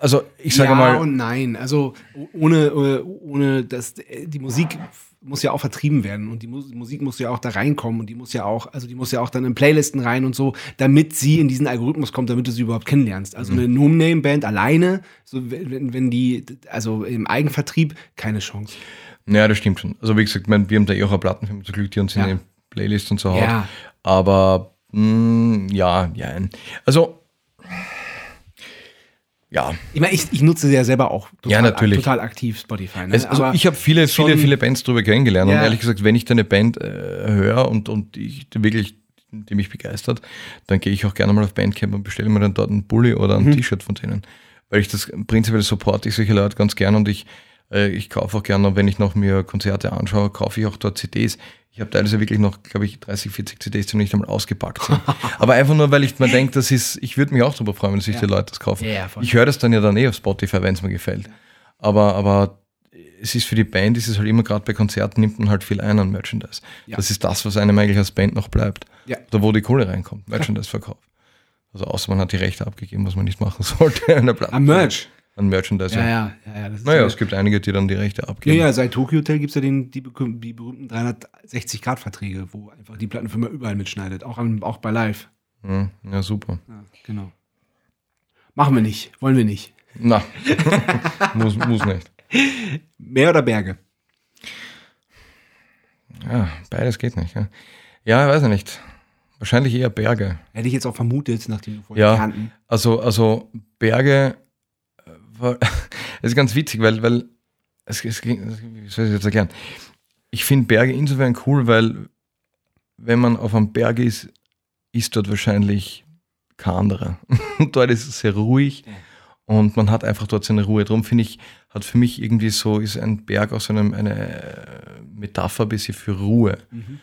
Also ich sage ja mal. und nein. Also ohne, ohne dass die Musik muss ja auch vertrieben werden und die Musik muss ja auch da reinkommen und die muss ja auch, also die muss ja auch dann in Playlisten rein und so, damit sie in diesen Algorithmus kommt, damit du sie überhaupt kennenlernst. Also mhm. eine No-Name-Band alleine, so wenn, wenn die, also im Eigenvertrieb, keine Chance. Ja, das stimmt schon. Also wie gesagt, wir haben da eh auch eine Plattenfirma zu Glück, die uns ja. in den Playlists und so ja. hat. Aber mh, hm, ja, ja. Also ja. Ich meine, ich, ich nutze ja selber auch total, ja, natürlich. total aktiv Spotify. Ne? Also ich habe viele, viele, viele Bands darüber kennengelernt ja. und ehrlich gesagt, wenn ich deine Band äh, höre und, und ich wirklich, die mich begeistert, dann gehe ich auch gerne mal auf Bandcamp und bestelle mir dann dort einen Bulli oder ein mhm. T-Shirt von denen. Weil ich das prinzipiell supporte ich solche Leute ganz gern und ich, ich kaufe auch gerne, wenn ich noch mir Konzerte anschaue, kaufe ich auch dort CDs. Ich habe teilweise wirklich noch, glaube ich, 30, 40 CDs, die noch nicht einmal ausgepackt sind. Aber einfach nur, weil ich mir denke, das ist, ich würde mich auch darüber freuen, wenn sich ja. die Leute das kaufen. Ja, ich höre das dann ja dann eh auf Spotify, wenn es mir gefällt. Aber, aber es ist für die Band, ist es halt immer gerade bei Konzerten, nimmt man halt viel ein an Merchandise. Ja. Das ist das, was einem eigentlich als Band noch bleibt. Ja. Da wo die Kohle reinkommt, Merchandise-Verkauf. Also außer man hat die Rechte abgegeben, was man nicht machen sollte. Am Merch an Merchandise. Ja, ja, ja. ja naja, es gibt einige, die dann die Rechte abgeben. Ja, ja, seit Tokyo Hotel gibt es ja den, die, die berühmten 360-Grad-Verträge, wo einfach die Plattenfirma überall mitschneidet, auch, an, auch bei Live. Ja, ja super. Ja, genau. Machen wir nicht, wollen wir nicht. Na, muss, muss nicht. Meer oder Berge? Ja, beides geht nicht. Ja, ja weiß ich nicht. Wahrscheinlich eher Berge. Hätte ich jetzt auch vermutet, nachdem du vorher ja, kannten. Also, also Berge es ist ganz witzig, weil, weil es, es, wie soll ich jetzt erklären? Ich finde Berge insofern cool, weil wenn man auf einem Berg ist, ist dort wahrscheinlich kein anderer. dort ist es sehr ruhig und man hat einfach dort seine Ruhe. Darum finde ich, hat für mich irgendwie so, ist ein Berg auch so eine, eine Metapher ein bisschen für Ruhe. Mhm.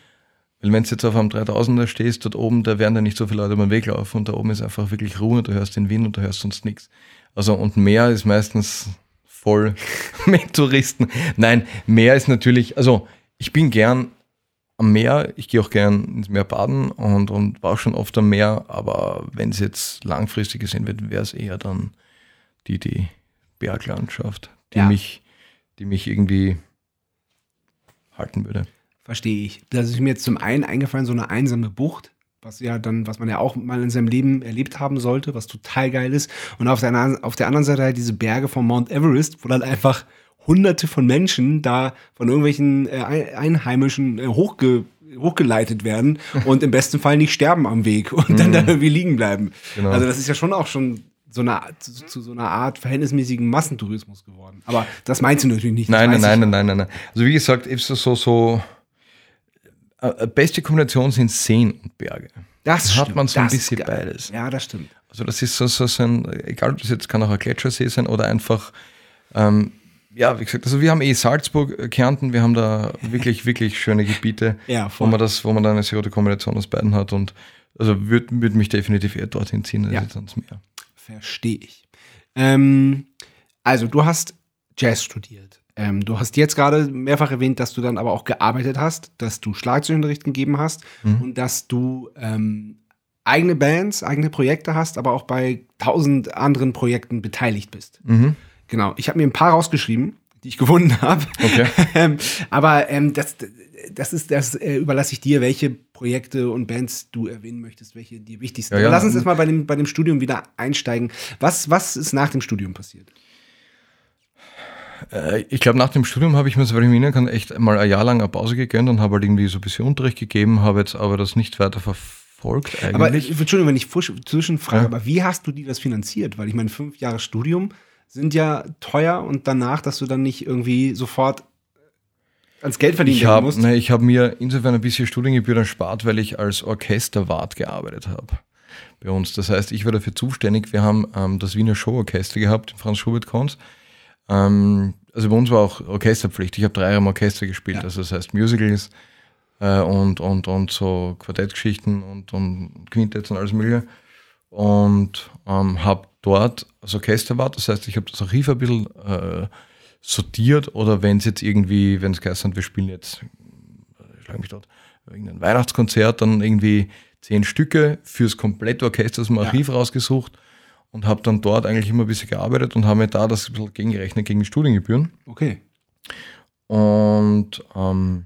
Weil wenn du jetzt auf einem 3000er stehst, dort oben, da werden da nicht so viele Leute über den Weg laufen und da oben ist einfach wirklich Ruhe und du hörst den Wind und du hörst sonst nichts. Also und Meer ist meistens voll mit Touristen. Nein, Meer ist natürlich, also ich bin gern am Meer, ich gehe auch gern ins Meer baden und, und war schon oft am Meer, aber wenn es jetzt langfristig gesehen wird, wäre es eher dann die, die Berglandschaft, die, ja. mich, die mich irgendwie halten würde. Verstehe ich. Das ist mir jetzt zum einen eingefallen, so eine einsame Bucht was ja dann, was man ja auch mal in seinem Leben erlebt haben sollte, was total geil ist. Und auf der, auf der anderen Seite halt diese Berge von Mount Everest, wo dann einfach hunderte von Menschen da von irgendwelchen äh, Einheimischen äh, hochge hochgeleitet werden und im besten Fall nicht sterben am Weg und dann mhm. da irgendwie liegen bleiben. Genau. Also das ist ja schon auch schon so eine, zu, zu, so einer Art verhältnismäßigen Massentourismus geworden. Aber das meinst du natürlich nicht. Nein, nein, nein, nein, nein, nein. Also wie gesagt, ist das so, so beste Kombination sind Seen und Berge. Das da hat man so ein bisschen beides. Ja, das stimmt. Also das ist so, so, so ein, egal ob das jetzt kann auch ein Gletschersee sein oder einfach, ähm, ja, wie gesagt, also wir haben eh Salzburg, äh, Kärnten, wir haben da wirklich, wirklich schöne Gebiete, ja, wo man das, wo man da eine sehr gute Kombination aus beiden hat und also würde würd mich definitiv eher dorthin ziehen als ja. jetzt ans Meer. Verstehe ich. Ähm, also du hast Jazz studiert. Ähm, du hast jetzt gerade mehrfach erwähnt, dass du dann aber auch gearbeitet hast, dass du Schlagzeugunterricht gegeben hast mhm. und dass du ähm, eigene Bands, eigene Projekte hast, aber auch bei tausend anderen Projekten beteiligt bist. Mhm. Genau. Ich habe mir ein paar rausgeschrieben, die ich gefunden habe. Okay. Ähm, aber ähm, das, das ist, das äh, überlasse ich dir, welche Projekte und Bands du erwähnen möchtest, welche dir wichtig sind. Ja, ja. Lass uns jetzt mal bei dem, bei dem Studium wieder einsteigen. Was, was ist nach dem Studium passiert? Äh, ich glaube, nach dem Studium habe ich mir, soweit ich mich kann, echt mal ein Jahr lang eine Pause gegönnt und habe halt irgendwie so ein bisschen Unterricht gegeben, habe jetzt aber das nicht weiter verfolgt eigentlich. Aber Entschuldigung, wenn ich zwischenfrage, ja. aber wie hast du dir das finanziert? Weil ich meine, fünf Jahre Studium sind ja teuer und danach, dass du dann nicht irgendwie sofort ans Geld verdienen ich hab, musst. Ne, ich habe mir insofern ein bisschen Studiengebühren erspart, weil ich als Orchesterwart gearbeitet habe bei uns. Das heißt, ich war dafür zuständig. Wir haben ähm, das Wiener Showorchester gehabt, Franz Schubert Konz. Ähm, also bei uns war auch Orchesterpflicht. Ich habe drei Jahre im Orchester gespielt. Ja. Also das heißt Musicals, äh, und, und, und so Quartettgeschichten und, und Quintetts und alles mögliche. Und ähm, habe dort das Orchester war, das heißt, ich habe das Archiv ein bisschen äh, sortiert oder wenn es jetzt irgendwie, wenn es geheißen wir spielen jetzt, ich schlage mich dort, irgendein Weihnachtskonzert, dann irgendwie zehn Stücke fürs komplette Orchester aus dem Archiv ja. rausgesucht und habe dann dort eigentlich immer ein bisschen gearbeitet und habe mir da das ein bisschen gegengerechnet gegen die Studiengebühren. Okay. Und ähm,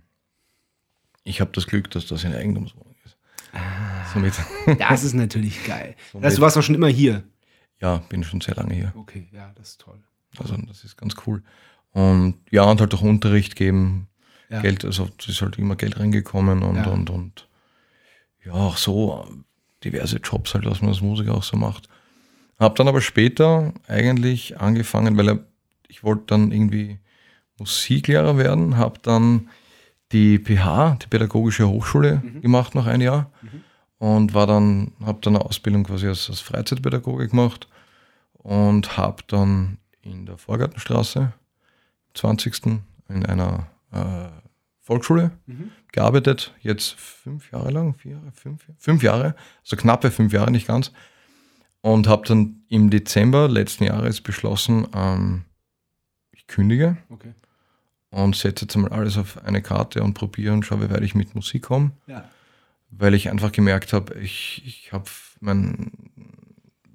ich habe das Glück, dass das in Eigentumswohnung ist. Ah, Somit. Das ist natürlich geil. Somit, das, du warst auch schon immer hier. Ja, bin schon sehr lange hier. Okay, ja, das ist toll. Also das ist ganz cool. Und ja, und halt auch Unterricht geben. Ja. Geld, also es ist halt immer Geld reingekommen und, ja. und, und ja, auch so diverse Jobs halt, was man als Musiker auch so macht. Habe dann aber später eigentlich angefangen, weil ich wollte dann irgendwie Musiklehrer werden, habe dann die PH, die Pädagogische Hochschule, mhm. gemacht nach einem Jahr mhm. und war dann, habe dann eine Ausbildung quasi als, als Freizeitpädagoge gemacht und habe dann in der Vorgartenstraße, 20. in einer äh, Volksschule mhm. gearbeitet, jetzt fünf Jahre lang, vier fünf, fünf Jahre, also knappe fünf Jahre, nicht ganz. Und habe dann im Dezember letzten Jahres beschlossen, ähm, ich kündige. Okay und setze jetzt mal alles auf eine Karte und probiere und schaue, wie weit ich mit Musik komme. Ja. Weil ich einfach gemerkt habe, ich, ich habe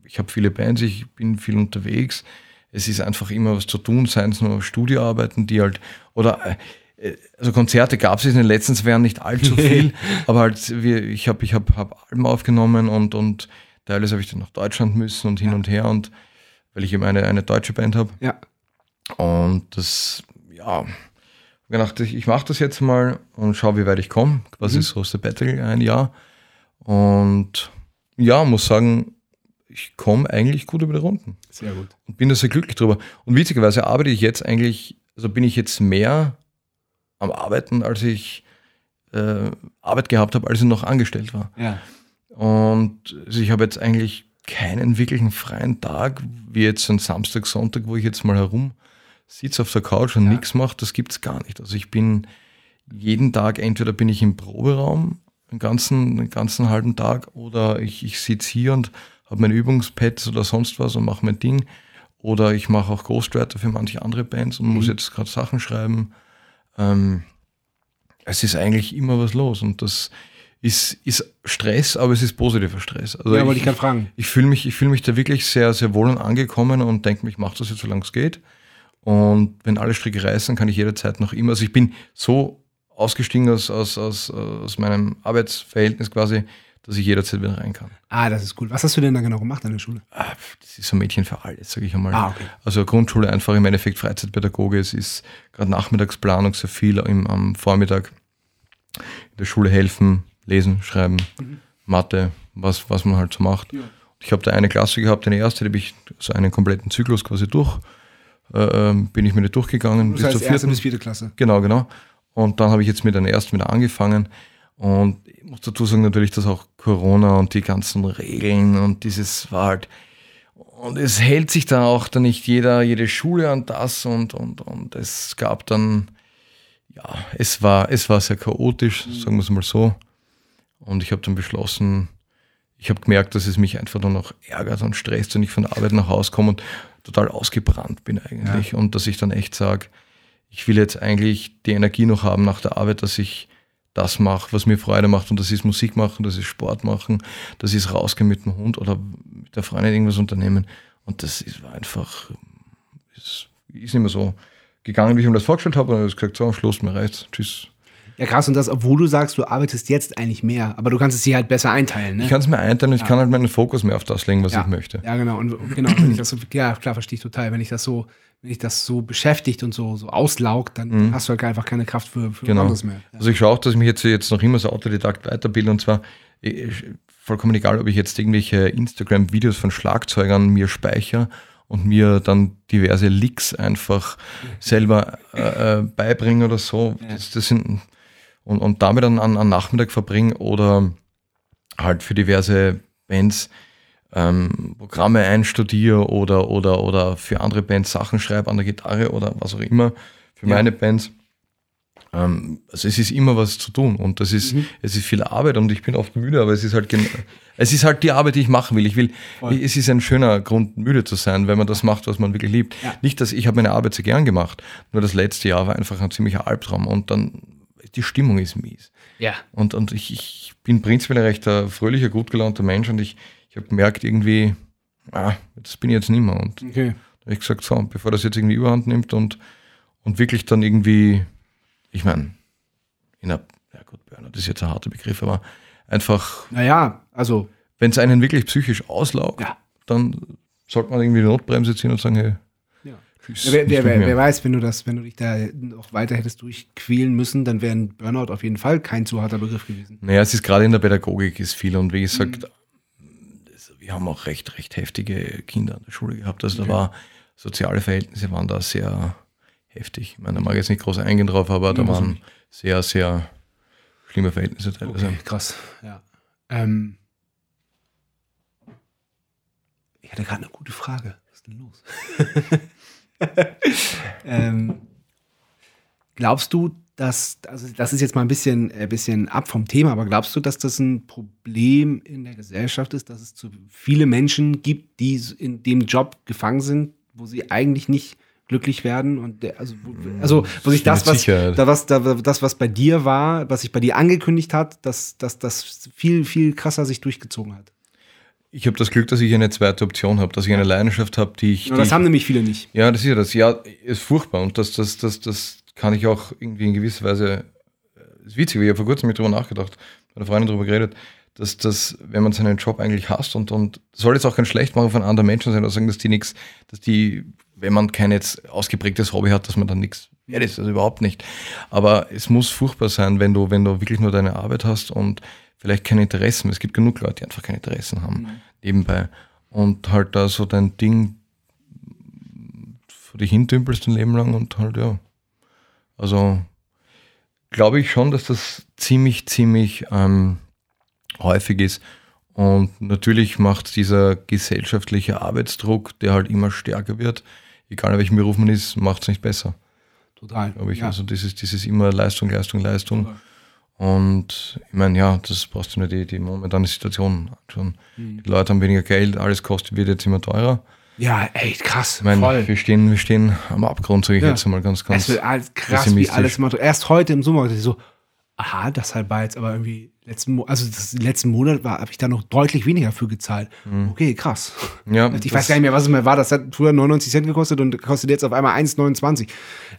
ich habe viele Bands, ich bin viel unterwegs. Es ist einfach immer was zu tun, seien es nur Studioarbeiten, die halt, oder äh, also Konzerte gab es in den letzten zwei Jahren nicht allzu viel, aber halt, wir, ich habe ich hab, hab Alben aufgenommen und, und teilweise habe ich dann nach Deutschland müssen und hin ja. und her und weil ich eben eine, eine deutsche Band habe. Ja. Und das, ja, gedacht, ich, ich mache das jetzt mal und schaue, wie weit ich komme. Quasi mhm. so Sabbatical ein Jahr. Und ja, muss sagen, ich komme eigentlich gut über die Runden. Sehr gut. Und bin da sehr glücklich drüber. Und witzigerweise arbeite ich jetzt eigentlich, also bin ich jetzt mehr am Arbeiten, als ich äh, Arbeit gehabt habe, als ich noch angestellt war. Ja. Und also ich habe jetzt eigentlich keinen wirklichen freien Tag, wie jetzt ein Samstag, Sonntag, wo ich jetzt mal herum sitze auf der Couch und ja. nichts mache, das gibt es gar nicht. Also ich bin jeden Tag, entweder bin ich im Proberaum den ganzen, den ganzen halben Tag oder ich, ich sitze hier und habe mein Übungspad oder sonst was und mache mein Ding. Oder ich mache auch Ghostwriter für manche andere Bands und mhm. muss jetzt gerade Sachen schreiben. Ähm, es ist eigentlich immer was los und das ist, ist Stress, aber es ist positiver Stress. Also ja, wollte ich gerade fragen. Ich fühle mich, fühl mich da wirklich sehr, sehr wohl und angekommen und denke mir, ich mache das jetzt, solange es geht. Und wenn alle Stricke reißen, kann ich jederzeit noch immer. Also ich bin so ausgestiegen aus, aus, aus, aus meinem Arbeitsverhältnis quasi, dass ich jederzeit wieder rein kann. Ah, das ist cool. Was hast du denn da genau gemacht an der Schule? Ah, das ist so ein Mädchen für alles, sage ich einmal. Ah, okay. Also Grundschule einfach im Endeffekt Freizeitpädagoge. Es ist gerade Nachmittagsplanung sehr viel im, am Vormittag in der Schule helfen, lesen, schreiben, mhm. Mathe, was, was man halt so macht. Ja. Ich habe da eine Klasse gehabt, eine erste, die habe ich so einen kompletten Zyklus quasi durch äh, ähm, bin ich mir nicht durchgegangen. Das heißt, erste bis vierte Klasse. Genau, genau. Und dann habe ich jetzt mit einer ersten wieder angefangen. Und ich muss dazu sagen natürlich, dass auch Corona und die ganzen Regeln und dieses war halt, und es hält sich dann auch dann nicht jeder, jede Schule an das und, und, und es gab dann, ja, es war, es war sehr chaotisch, mhm. sagen wir es mal so. Und ich habe dann beschlossen, ich habe gemerkt, dass es mich einfach nur noch ärgert und stresst, wenn ich von der Arbeit nach Hause komme und total ausgebrannt bin eigentlich. Ja. Und dass ich dann echt sage, ich will jetzt eigentlich die Energie noch haben nach der Arbeit, dass ich das mache, was mir Freude macht. Und das ist Musik machen, das ist Sport machen, das ist rausgehen mit dem Hund oder mit der Freundin irgendwas unternehmen. Und das ist, war einfach, ist, ist nicht mehr so gegangen, wie ich mir das vorgestellt habe. Und ich habe gesagt, so, Schluss, mir reicht's. Tschüss. Ja, krass. Und das, obwohl du sagst, du arbeitest jetzt eigentlich mehr, aber du kannst es dir halt besser einteilen. Ne? Ich kann es mir einteilen ja. ich kann halt meinen Fokus mehr auf das legen, was ja. ich möchte. Ja, genau. Und genau, so, ja, klar, verstehe ich total. Wenn ich das so, wenn ich das so beschäftigt und so, so auslaugt, dann mhm. hast du halt einfach keine Kraft für, für genau. anderes mehr. Ja. Also ich schaue auch, dass ich mich jetzt, jetzt noch immer so Autodidakt weiterbilde und zwar ich, vollkommen egal, ob ich jetzt irgendwelche Instagram-Videos von Schlagzeugern mir speichere und mir dann diverse Licks einfach selber äh, äh beibringe oder so. Das, das sind und, und damit dann an, an Nachmittag verbringe oder halt für diverse Bands ähm, Programme einstudiere oder, oder, oder für andere Bands Sachen schreibe an der Gitarre oder was auch immer für ja. meine Bands. ähm, also es ist immer was zu tun und das ist, mhm. es ist viel Arbeit und ich bin oft müde, aber es ist halt es ist halt die Arbeit, die ich machen will. Ich will, Voll. es ist ein schöner Grund, müde zu sein, wenn man das macht, was man wirklich liebt. Ja. Nicht, dass ich habe meine Arbeit sehr gern gemacht, nur das letzte Jahr war einfach ein ziemlicher Albtraum und dann die Stimmung ist mies. Ja. Und, und ich, ich bin prinzipiell ein recht fröhlicher, gut gelaunter Mensch und ich, ich habe gemerkt irgendwie, ah, das bin ich jetzt nicht mehr. Und okay. da habe ich gesagt, so, bevor das jetzt irgendwie überhand nimmt und, und wirklich dann irgendwie ich meine, in einer, ja gut, Burnout ist jetzt ein harter Begriff, aber einfach. Naja, also. Wenn es einen wirklich psychisch auslaugt, ja. dann sollte man irgendwie die Notbremse ziehen und sagen, hey, wer, wer, wer, wer, weiß, wenn du das, wenn du dich da noch weiter hättest durchquälen müssen, dann wäre ein Burnout auf jeden Fall kein zu harter Begriff gewesen. Naja, es ist gerade in der Pädagogik ist viel und wie gesagt, mhm. wir haben auch recht, recht heftige Kinder an der Schule gehabt. Also okay. da war soziale Verhältnisse waren da sehr heftig. Ich meine, da mag ich jetzt nicht groß eingehen drauf, aber da waren sehr, sehr schlimme Verhältnisse teilweise. Okay, krass, ja. Ähm, ich hatte gerade eine gute Frage. Was ist denn los? ähm, glaubst du, dass, also das ist jetzt mal ein bisschen, ein äh, bisschen ab vom Thema, aber glaubst du, dass das ein Problem in der Gesellschaft ist, dass es zu viele Menschen gibt, die in dem Job gefangen sind, wo sie eigentlich nicht glücklich werden und der, also, also wo sich das was, da, was da, das was bei dir war, was sich bei dir angekündigt hat, dass, dass das viel viel krasser sich durchgezogen hat. Ich habe das Glück, dass ich eine zweite Option habe, dass ich eine Leidenschaft habe, die ich. Ja, das die haben nämlich viele nicht. Ja, das ist ja das. Ja, ist furchtbar und das, das, das, das kann ich auch irgendwie in gewisser Weise. Das ist witzig, ich habe vor kurzem mit drüber nachgedacht, mit einer Freundin drüber geredet, dass, dass wenn man seinen Job eigentlich hasst und, und soll jetzt auch kein Schlechtmachen von anderen Menschen sein oder sagen, dass die nichts, dass die wenn man kein jetzt ausgeprägtes Hobby hat, dass man dann nichts wert ist, also überhaupt nicht. Aber es muss furchtbar sein, wenn du, wenn du wirklich nur deine Arbeit hast und vielleicht keine Interessen. Es gibt genug Leute, die einfach keine Interessen haben mhm. nebenbei und halt da so dein Ding vor dich hintümpelst ein Leben lang und halt ja. Also glaube ich schon, dass das ziemlich, ziemlich ähm, häufig ist. Und natürlich macht dieser gesellschaftliche Arbeitsdruck, der halt immer stärker wird, egal in welchem Beruf man ist, macht es nicht besser. Total. Glaube ich. Ja. Also dieses, dieses immer Leistung, Leistung, Leistung. Total. Und ich meine, ja, das brauchst du nur die, die momentane Situation anschauen. Mhm. Die Leute haben weniger Geld, alles kostet, wird jetzt immer teurer. Ja, echt krass. Ich meine, voll. Wir, stehen, wir stehen am Abgrund, sage ich ja. jetzt mal ganz, ganz. Es wird alles krass, wie alles immer. Erst heute im Sommer, so, aha, das halt war jetzt aber irgendwie letzten, also das letzten Monat war, habe ich da noch deutlich weniger für gezahlt. Mhm. Okay, krass. Ja, ich weiß gar nicht mehr, was es mal war. Das hat früher 99 Cent gekostet und kostet jetzt auf einmal 1,29.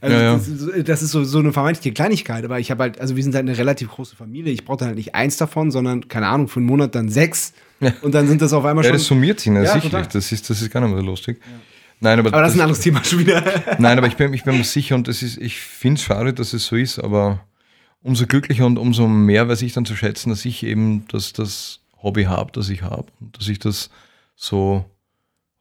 Also ja, ja. Das, das, ist so, so eine vermeintliche Kleinigkeit, aber ich habe halt, also wir sind halt eine relativ große Familie. Ich brauchte halt nicht eins davon, sondern, keine Ahnung, für einen Monat dann sechs. Und dann sind das auf einmal schon. Ja, das summiert sich, ne? ja, sicherlich. Das ist, das ist gar nicht mehr so lustig. Nein, aber, aber das, das ist ein anderes Thema schon wieder. Nein, aber ich bin, ich bin mir sicher und das ist, ich finde es schade, dass es so ist, aber umso glücklicher und umso mehr weiß ich dann zu schätzen, dass ich eben das, das Hobby habe, das ich habe und dass ich das so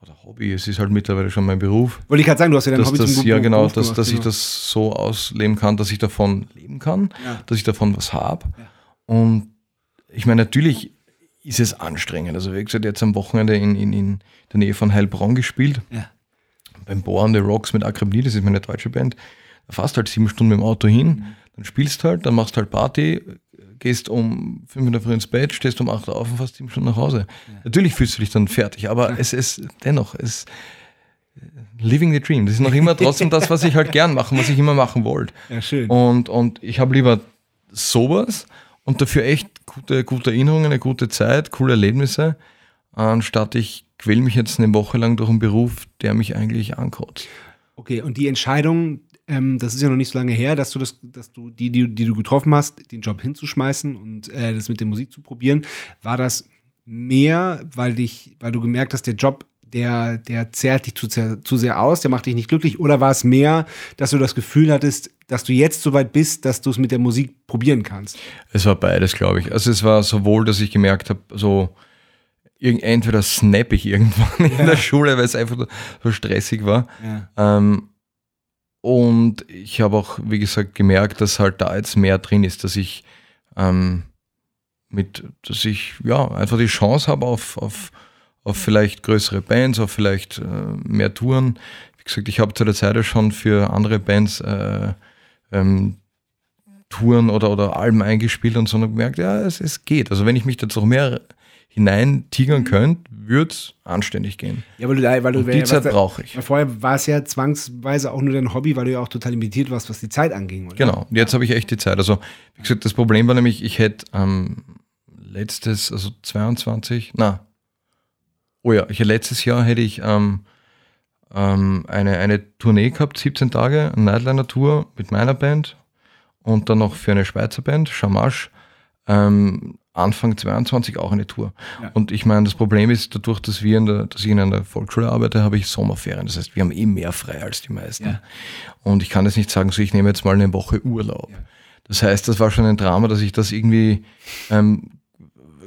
oder Hobby, es ist halt mittlerweile schon mein Beruf. Wollte ich gerade sagen, du hast ja dein Hobby das, zum Ja, genau, Beruf dass, gemacht, dass genau. ich das so ausleben kann, dass ich davon leben kann, ja. dass ich davon was habe. Ja. Und ich meine, natürlich ist es anstrengend. Also, wie gesagt, jetzt am Wochenende in, in, in der Nähe von Heilbronn gespielt. Ja. Beim Bohren the Rocks mit Akrabni, das ist meine deutsche Band. Fährst halt sieben Stunden mit dem Auto hin. Dann spielst halt, dann machst halt Party, gehst um fünf in der Früh ins Bett, stehst um acht auf und fährst sieben Stunden nach Hause. Ja. Natürlich fühlst du dich dann fertig, aber ja. es ist dennoch, es living the dream. Das ist noch immer trotzdem das, was ich halt gern mache, was ich immer machen wollte. Ja, schön. Und, und ich habe lieber sowas und dafür echt gute, gute Erinnerungen, eine gute Zeit, coole Erlebnisse, anstatt ich quäle mich jetzt eine Woche lang durch einen Beruf, der mich eigentlich ankotzt. Okay, und die Entscheidung, ähm, das ist ja noch nicht so lange her, dass du das, dass du die, die, die du getroffen hast, den Job hinzuschmeißen und äh, das mit der Musik zu probieren, war das mehr, weil dich, weil du gemerkt hast, der Job der, der zehrt dich zu, zu sehr aus, der macht dich nicht glücklich? Oder war es mehr, dass du das Gefühl hattest, dass du jetzt so weit bist, dass du es mit der Musik probieren kannst? Es war beides, glaube ich. Also es war sowohl, dass ich gemerkt habe, so entweder snap ich irgendwann ja. in der Schule, weil es einfach so stressig war. Ja. Ähm, und ich habe auch, wie gesagt, gemerkt, dass halt da jetzt mehr drin ist, dass ich ähm, mit, dass ich ja einfach die Chance habe auf, auf, auf vielleicht größere Bands, auf vielleicht äh, mehr Touren. Wie gesagt, ich habe zu der Zeit schon für andere Bands äh, ähm, Touren oder, oder Alben eingespielt und so und gemerkt, ja, es, es geht. Also wenn ich mich da noch mehr hinein tigern könnte, würde es anständig gehen. Ja, weil du, weil du, und die Zeit brauche ich. Vorher war es ja zwangsweise auch nur dein Hobby, weil du ja auch total limitiert warst, was die Zeit anging. Oder? Genau, und jetzt habe ich echt die Zeit. Also, wie gesagt, das Problem war nämlich, ich hätte ähm, letztes, also 22, na, oh ja, ich, letztes Jahr hätte ich ähm, ähm, eine, eine Tournee gehabt, 17 Tage, eine Nightliner-Tour mit meiner Band und dann noch für eine Schweizer Band, Shamash, ähm, Anfang 22 auch eine Tour. Ja. Und ich meine, das Problem ist, dadurch, dass wir in der, dass ich in einer Volksschule arbeite, habe ich Sommerferien. Das heißt, wir haben eh mehr frei als die meisten. Ja. Und ich kann jetzt nicht sagen, so ich nehme jetzt mal eine Woche Urlaub. Ja. Das heißt, das war schon ein Drama, dass ich das irgendwie ähm,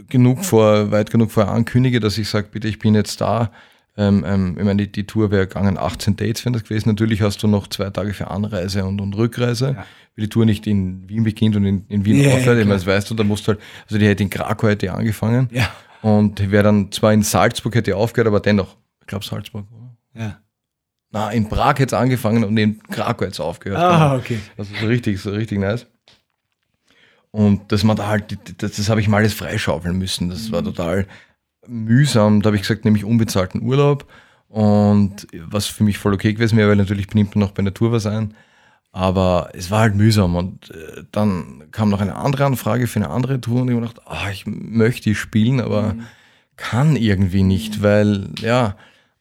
genug vor, weit genug vorher ankündige, dass ich sage, bitte, ich bin jetzt da ähm, ähm, ich meine, die, die Tour wäre gegangen, 18 Dates wären das gewesen. Natürlich hast du noch zwei Tage für Anreise und, und Rückreise, ja. weil die Tour nicht in Wien beginnt und in, in Wien ja, aufhört. Ja, das weißt du, da musst du halt, also die hätte in Krakau hätte angefangen. Ja. Und wäre dann zwar in Salzburg hätte aufgehört, aber dennoch, ich glaube Salzburg, oder? Ja. Na, in Prag hätte es angefangen und in Krakau hätte es aufgehört. Ah, okay. Also so richtig, so richtig nice. Und dass man da halt, das, das habe ich mal alles freischaufeln müssen. Das war mhm. total, mühsam. Da habe ich gesagt, nämlich unbezahlten Urlaub. Und was für mich voll okay gewesen wäre, weil natürlich benimmt man noch bei Natur was ein. Aber es war halt mühsam. Und äh, dann kam noch eine andere Anfrage für eine andere Tour und ich habe gedacht, oh, ich möchte spielen, aber mhm. kann irgendwie nicht, weil, ja.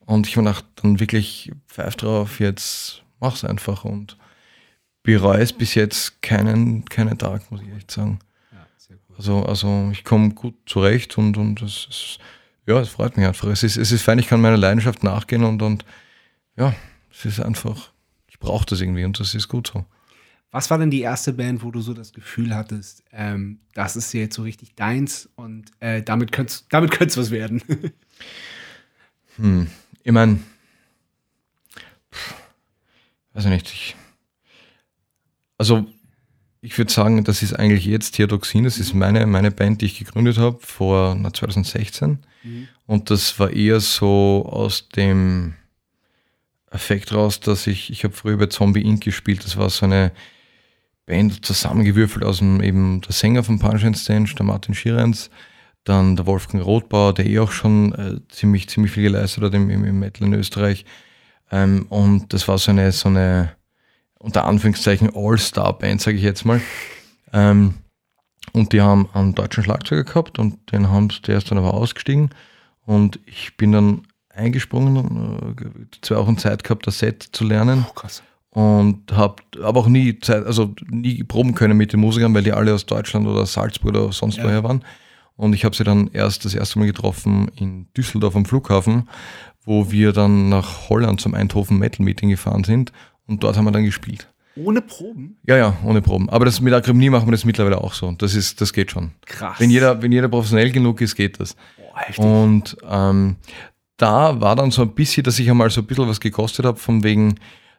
Und ich habe gedacht, dann wirklich pfeif drauf, jetzt mach's einfach und bereue es bis jetzt keinen, keinen Tag, muss ich echt sagen. Also, also ich komme gut zurecht und, und es ist, ja, es freut mich einfach. Es ist, es ist fein, ich kann meiner Leidenschaft nachgehen und, und ja, es ist einfach, ich brauche das irgendwie und das ist gut so. Was war denn die erste Band, wo du so das Gefühl hattest, ähm, das ist jetzt so richtig deins und äh, damit könnte es damit was werden? hm, ich meine, weiß ich nicht, ich, also ich würde sagen, das ist eigentlich jetzt Theodoxin, das ist meine, meine Band, die ich gegründet habe vor na, 2016. Mhm. Und das war eher so aus dem Effekt raus, dass ich, ich habe früher bei Zombie Inc. gespielt, das war so eine Band zusammengewürfelt aus dem eben der Sänger von Punch Stench, der Martin Schierenz, dann der Wolfgang Rothbauer, der eh auch schon äh, ziemlich, ziemlich viel geleistet hat im, im Metal in Österreich. Ähm, und das war so eine, so eine unter Anführungszeichen All-Star-Band, sage ich jetzt mal. Ähm, und die haben einen deutschen Schlagzeuger gehabt und den haben der ist dann aber ausgestiegen. Und ich bin dann eingesprungen, äh, zwei Wochen Zeit gehabt, das Set zu lernen. Oh, krass. Und habe aber auch nie Zeit, also nie proben können mit den Musikern, weil die alle aus Deutschland oder Salzburg oder sonst ja. woher waren. Und ich habe sie dann erst das erste Mal getroffen in Düsseldorf am Flughafen, wo wir dann nach Holland zum Eindhoven Metal Meeting gefahren sind und dort haben wir dann gespielt. Ohne Proben? Ja, ja, ohne Proben. Aber das mit Akrimnie machen wir das mittlerweile auch so. Das ist, das geht schon. Krass. Wenn jeder, wenn jeder professionell genug ist, geht das. Boah, und ähm, da war dann so ein bisschen, dass ich einmal so ein bisschen was gekostet habe, von wegen,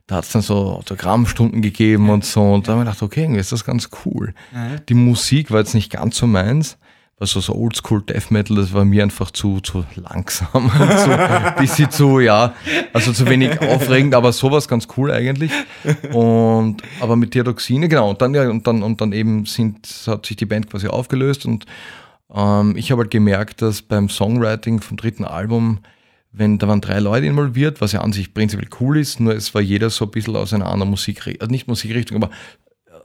da hat es dann so Autogrammstunden gegeben und so. Und da habe ich gedacht, okay, irgendwie ist das ganz cool. Ja. Die Musik war jetzt nicht ganz so meins also so Oldschool Death Metal, das war mir einfach zu, zu langsam und zu, bisschen zu, ja, also zu wenig aufregend, aber sowas ganz cool eigentlich. Und, aber mit Theodoxine, genau, und dann, ja, und dann, und dann eben sind, hat sich die Band quasi aufgelöst und ähm, ich habe halt gemerkt, dass beim Songwriting vom dritten Album, wenn da waren drei Leute involviert, was ja an sich prinzipiell cool ist, nur es war jeder so ein bisschen aus einer anderen Musikrichtung, also nicht Musikrichtung, aber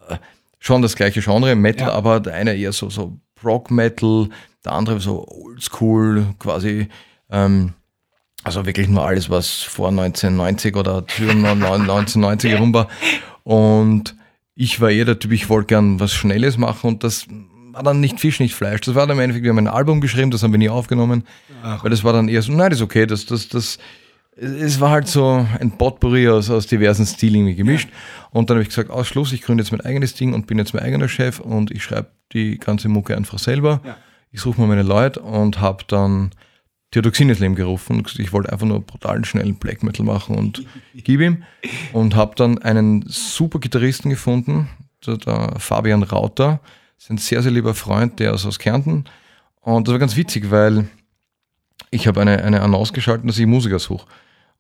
äh, schon das gleiche Genre, Metal, ja. aber der eine eher so, so Rock Metal, der andere so Oldschool quasi. Ähm, also wirklich nur alles, was vor 1990 oder 1990 herum war. Und ich war eher der Typ, ich wollte gern was Schnelles machen und das war dann nicht Fisch, nicht Fleisch. Das war dann im Endeffekt, wir haben ein Album geschrieben, das haben wir nie aufgenommen, Ach. weil das war dann eher so, nein, das ist okay, das, das, das, es war halt so ein Potpourri aus, aus diversen Stilen gemischt. Ja. Und dann habe ich gesagt, aus Schluss, ich gründe jetzt mein eigenes Ding und bin jetzt mein eigener Chef und ich schreibe die ganze Mucke einfach selber. Ja. Ich suche mir meine Leute und habe dann Theodoxin ins Leben gerufen. Ich wollte einfach nur brutalen, schnellen Black Metal machen und gib ihm. Und habe dann einen super Gitarristen gefunden, der, der Fabian Rauter. Das ist ein sehr, sehr lieber Freund, der ist aus Kärnten. Und das war ganz witzig, weil ich habe eine, eine Annonce geschaltet, dass ich Musiker suche.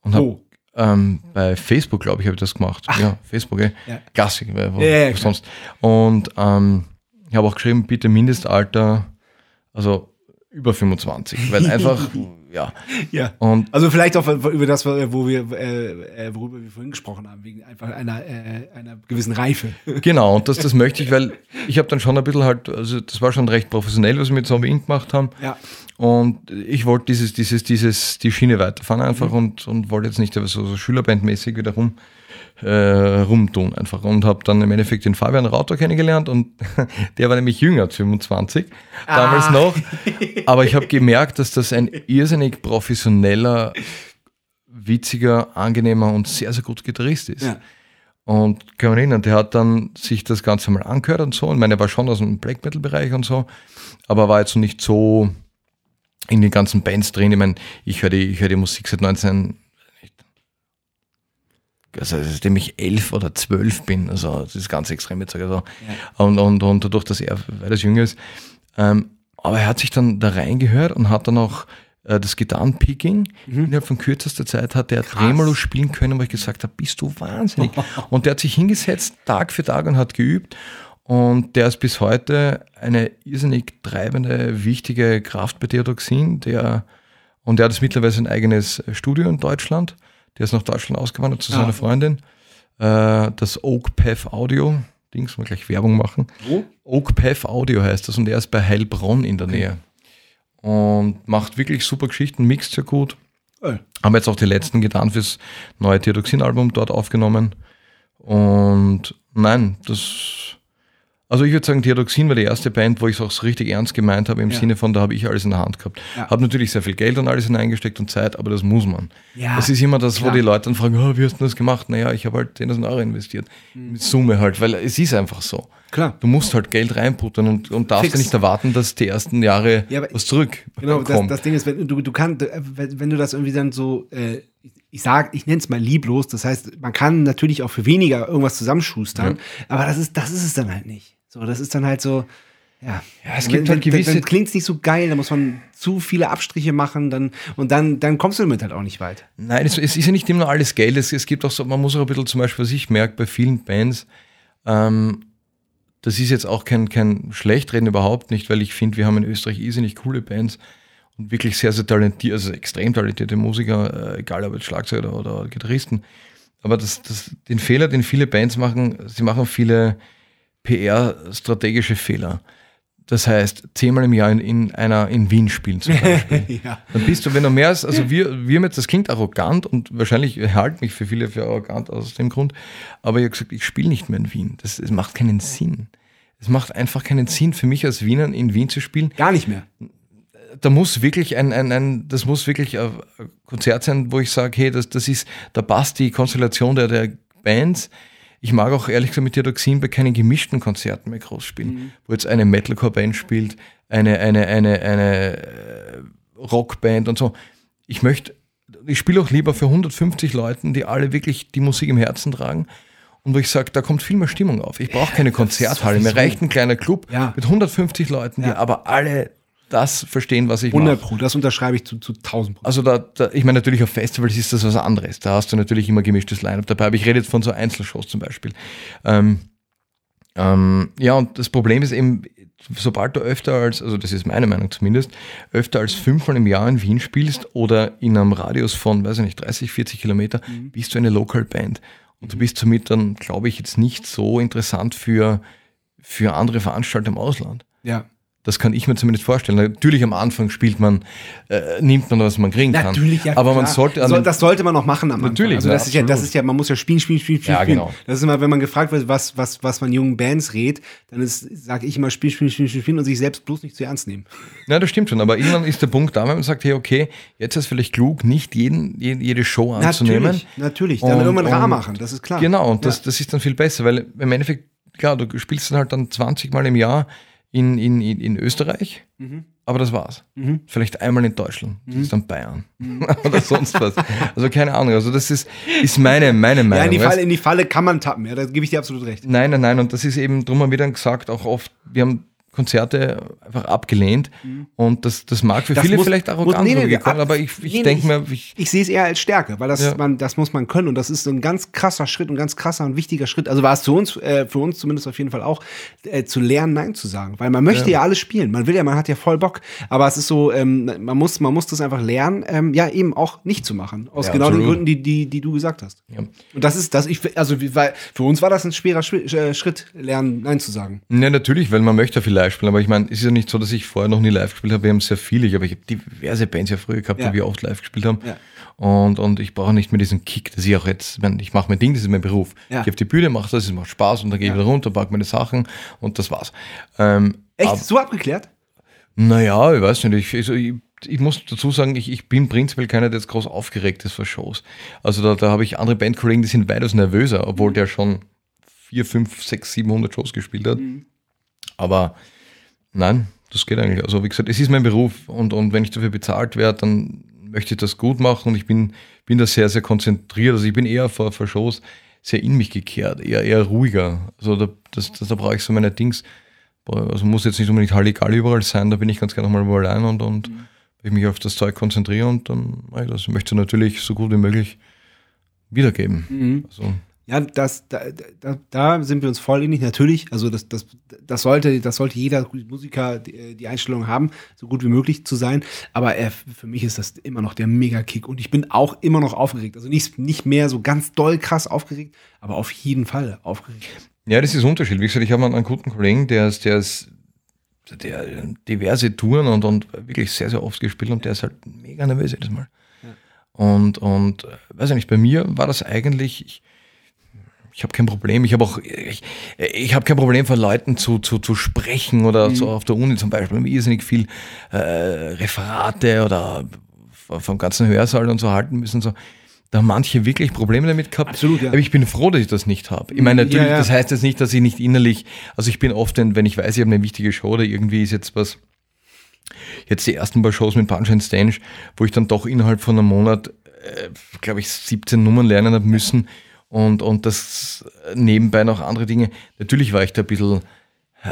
Und habe oh. Ähm, bei Facebook, glaube ich, habe ich das gemacht. Ach. Ja, Facebook, ey. Ja. Klassik, weil wo, Ja, ja, sonst. Und ähm, ich habe auch geschrieben, bitte Mindestalter, also über 25, weil einfach, ja. Ja. Und Also vielleicht auch über das, wo wir, äh, äh, worüber wir vorhin gesprochen haben, wegen einfach einer, äh, einer gewissen Reife. Genau, und das, das möchte ich, weil ich habe dann schon ein bisschen halt, also das war schon recht professionell, was wir mit Zombie Inc. gemacht haben. Ja. Und ich wollte dieses, dieses, dieses, die Schiene weiterfahren einfach Mhm. und, und wollte jetzt nicht so, so Schülerbandmäßig wieder rum, äh, rumtun einfach. Und habe dann im Endeffekt den Fabian Rauter kennengelernt und der war nämlich jünger, 25, damals Ah. noch. Aber ich habe gemerkt, dass das ein irrsinnig professioneller, witziger, angenehmer und sehr, sehr guter Gitarrist ist. Ja. Und kann man erinnern, der hat dann sich das Ganze mal angehört und so. Ich meine, er war schon aus dem Black Metal Bereich und so, aber war jetzt nicht so in den ganzen Bands drin. Ich meine, ich höre die, ich höre die Musik seit 19, also seitdem ich elf oder zwölf bin, also das ist ganz extrem jetzt. Also. Und, und, und dadurch, dass er weitaus jünger ist. Ähm, aber er hat sich dann da reingehört und hat dann auch äh, das Gitarrenpicking innerhalb von kürzester Zeit hat er Tremolo spielen können, wo ich gesagt habe, bist du wahnsinnig. und der hat sich hingesetzt, Tag für Tag und hat geübt. Und der ist bis heute eine irrsinnig treibende, wichtige Kraft bei Theodoxin. Der, und der hat jetzt mittlerweile ein eigenes Studio in Deutschland. Der ist nach Deutschland ausgewandert zu seiner Ah. Freundin. Äh, das Oak Path Audio. Dings, mal gleich Werbung machen. Wo? Oak Path Audio heißt das und er ist bei Heilbronn in der Nähe. Und macht wirklich super Geschichten, mixt sehr gut. Oh. Haben jetzt auch die letzten getan fürs neue Theodoxin-Album dort aufgenommen. Und nein, das. Also ich würde sagen, Theodoxin war die erste Band, wo ich es auch so richtig ernst gemeint habe, im Ja. Sinne von, da habe ich alles in der Hand gehabt. Ja. Habe natürlich sehr viel Geld und alles hineingesteckt und Zeit, aber das muss man. Ja, das ist immer das, wo klar. die Leute dann fragen, oh, wie hast du das gemacht? Naja, ich habe halt 10.000 Euro investiert. Mhm. Mit Summe halt, weil es ist einfach so. Klar. Du musst halt Geld reinputtern und, und darfst Fix. ja nicht erwarten, dass die ersten Jahre Ja, was zurück Genau, das, das Ding ist, wenn du, du kannst, wenn du das irgendwie dann so, äh, ich sag, ich nenne es mal lieblos, das heißt, man kann natürlich auch für weniger irgendwas zusammenschustern, aber das ist, das ist es dann halt nicht. So, das ist dann halt so, ja. Ja, es gibt halt gewisse- Dann klingt es nicht so geil, da muss man zu viele Abstriche machen, dann, und dann, dann kommst du damit halt auch nicht weit. Nein, es, es ist ja nicht immer alles Geld. Es, es gibt auch so, man muss auch ein bisschen zum Beispiel, was ich merke bei vielen Bands, ähm, das ist jetzt auch kein, kein Schlechtreden überhaupt nicht, weil ich finde, wir haben in Österreich irrsinnig coole Bands und wirklich sehr, sehr talentierte, also extrem talentierte Musiker, äh, egal ob jetzt Schlagzeuger oder, oder Gitarristen. Aber das, das, den Fehler, den viele Bands machen, sie machen viele PR-strategische Fehler. Das heißt, zehnmal im Jahr in, in einer in Wien spielen zum Beispiel. ja. Dann bist du, wenn du mehr als, also wir, wir mit, das klingt arrogant und wahrscheinlich halten mich für viele für arrogant aus dem Grund, aber ich habe gesagt, ich spiele nicht mehr in Wien. Das, das macht keinen Sinn. Es macht einfach keinen Sinn für mich als Wiener in Wien zu spielen. Gar nicht mehr. Da muss wirklich ein, ein, ein das muss wirklich ein Konzert sein, wo ich sage, hey, das, das ist, da passt die Konstellation der, der Bands. Ich mag auch ehrlich gesagt mit Diodoxin bei keinen gemischten Konzerten mehr groß spielen, wo jetzt eine Metalcore-Band spielt, eine, eine, eine, eine äh, Rockband und so. Ich möchte, ich spiele auch lieber für 150 Leuten, die alle wirklich die Musik im Herzen tragen. Und wo ich sage, da kommt viel mehr Stimmung auf. Ich brauche keine Konzerthalle. Mir reicht ein kleiner Club Ja. mit 150 Leuten, die Ja. aber alle das verstehen, was ich 100 mache. Pro, das unterschreibe ich zu, zu 1000 Pro. Also da, da, ich meine natürlich auf Festivals ist das was anderes. Da hast du natürlich immer gemischtes Line-Up dabei. Aber ich rede jetzt von so Einzelshows zum Beispiel. Ähm, ähm, ja, und das Problem ist eben, sobald du öfter als, also das ist meine Meinung zumindest, öfter als fünfmal im Jahr in Wien spielst oder in einem Radius von, weiß ich nicht, 30, 40 Kilometer, bist du eine Local Band. Und du bist somit dann, glaube ich, jetzt nicht so interessant für, für andere Veranstalter im Ausland. Ja. Das kann ich mir zumindest vorstellen. Natürlich am Anfang spielt man, äh, nimmt man, was man kriegen kann. Natürlich, ja. Aber man klar. sollte an so, das sollte man auch machen am Natürlich, Anfang. Also ja, das ist ja, das ist ja, man muss ja spielen, spielen, spielen, spielen. Ja, genau. Das ist immer, wenn man gefragt wird, was, was, was man jungen Bands rät, dann sage ich immer spielen, spielen, spielen, spielen, und sich selbst bloß nicht zu ernst nehmen. Ja, das stimmt schon. Aber irgendwann ist der Punkt da, wenn man sagt, hey, okay, jetzt ist es vielleicht klug, nicht jeden, jede, Show anzunehmen. Natürlich, natürlich. Dann Und- irgendwann rar machen, das ist klar. Genau, und das, Ja. das ist dann viel besser, weil im Endeffekt, klar, du spielst dann halt dann 20 Mal im Jahr in, in, in, Österreich, Mhm. aber das war's. Vielleicht einmal in Deutschland, das ist dann Bayern oder sonst was. Also keine Ahnung, also das ist, ist meine, meine Meinung. Ja, in die? Falle, in die Falle kann man tappen, ja, da gebe ich dir absolut recht. Nein, nein, nein, und das ist eben, drum haben wir dann gesagt, auch oft, wir haben Konzerte einfach abgelehnt. Mhm. Und das, das mag für das viele muss, vielleicht arrogant muss, nee, nee, kommen, aber ich, ich nee, denke mir. Ich, ich sehe es eher als Stärke, weil das, ja. man, das muss man können. Und das ist so ein ganz krasser Schritt, ein ganz krasser und wichtiger Schritt. Also war es für uns, äh, für uns zumindest auf jeden Fall auch, äh, zu lernen, Nein zu sagen. Weil man möchte ja. ja. alles spielen. Man will ja, man hat ja voll Bock. Aber es ist so, ähm, man, muss, man muss das einfach lernen, ähm, ja, eben auch nicht zu machen. Aus ja, genau absolut. den Gründen, die, die, die du gesagt hast. Und das ist, das ich, also weil für uns war das ein schwerer äh, Schritt, lernen, Nein zu sagen. Ja, natürlich, weil man möchte viel live spielen. Aber ich meine, es ist ja nicht so, dass ich vorher noch nie live gespielt habe. Wir haben sehr viele, aber ich habe diverse Bands ja früher gehabt, ja. die wir oft live gespielt haben. Ja. Und, und ich brauche nicht mehr diesen Kick, dass ich auch jetzt, ich, ich mache mein Ding, das ist mein Beruf. Ja. Ich gehe auf die Bühne, mache das, es macht Spaß und dann gehe ich wieder runter, packe meine Sachen und das war's. Ähm, Echt? Ab, so abgeklärt? Naja, ich weiß nicht. Ich, also ich, ich muss dazu sagen, ich, ich bin prinzipiell keiner, der jetzt groß aufgeregt ist vor Shows. Also da, da habe ich andere Bandkollegen, die sind weitaus nervöser, obwohl mhm. der schon vier, fünf, sechs, 700 Shows gespielt hat. Mhm. Aber nein, das geht eigentlich. Also wie gesagt, es ist mein Beruf und, und wenn ich dafür bezahlt werde, dann möchte ich das gut machen und ich bin, bin da sehr, sehr konzentriert. Also ich bin eher vor, vor Shows sehr in mich gekehrt, eher, eher ruhiger. Also da, das, das, da brauche ich so meine Dings. Also muss jetzt nicht unbedingt Halligalli überall sein, da bin ich ganz gerne nochmal wo allein und, und mhm. ich mich auf das Zeug konzentriere und dann mache ich das. Ich möchte natürlich so gut wie möglich wiedergeben. Mhm. Also, ja, das, da, da, da sind wir uns voll ähnlich. Natürlich, also das, das, das, sollte, das sollte jeder Musiker die, die Einstellung haben, so gut wie möglich zu sein. Aber äh, für mich ist das immer noch der Mega-Kick. Und ich bin auch immer noch aufgeregt. Also nicht, nicht mehr so ganz doll krass aufgeregt, aber auf jeden Fall aufgeregt. Ja, das ist Unterschied. Wie gesagt, ich habe einen, einen guten Kollegen, der ist, der ist der diverse Touren und, und wirklich sehr, sehr oft gespielt und der ist halt mega nervös jedes Mal. Ja. Und, und äh, weiß ich nicht, bei mir war das eigentlich, ich, habe kein Problem. Ich habe auch, ich, ich habe kein Problem vor Leuten zu, zu, zu sprechen oder mhm. so auf der Uni zum Beispiel. Irrsinnig viel äh, Referate oder vom ganzen Hörsaal und so halten müssen. So. Da haben manche wirklich Probleme damit gehabt. Absolut, ja. Aber ich bin froh, dass ich das nicht habe. Ich meine, natürlich, ja, ja. das heißt jetzt nicht, dass ich nicht innerlich, also ich bin oft, wenn ich weiß, ich habe eine wichtige Show oder irgendwie ist jetzt was, jetzt die ersten paar Shows mit Punch and Stange, wo ich dann doch innerhalb von einem Monat, äh, glaube ich, 17 Nummern lernen habe müssen und, und das nebenbei noch andere Dinge. Natürlich war ich da ein bisschen, äh,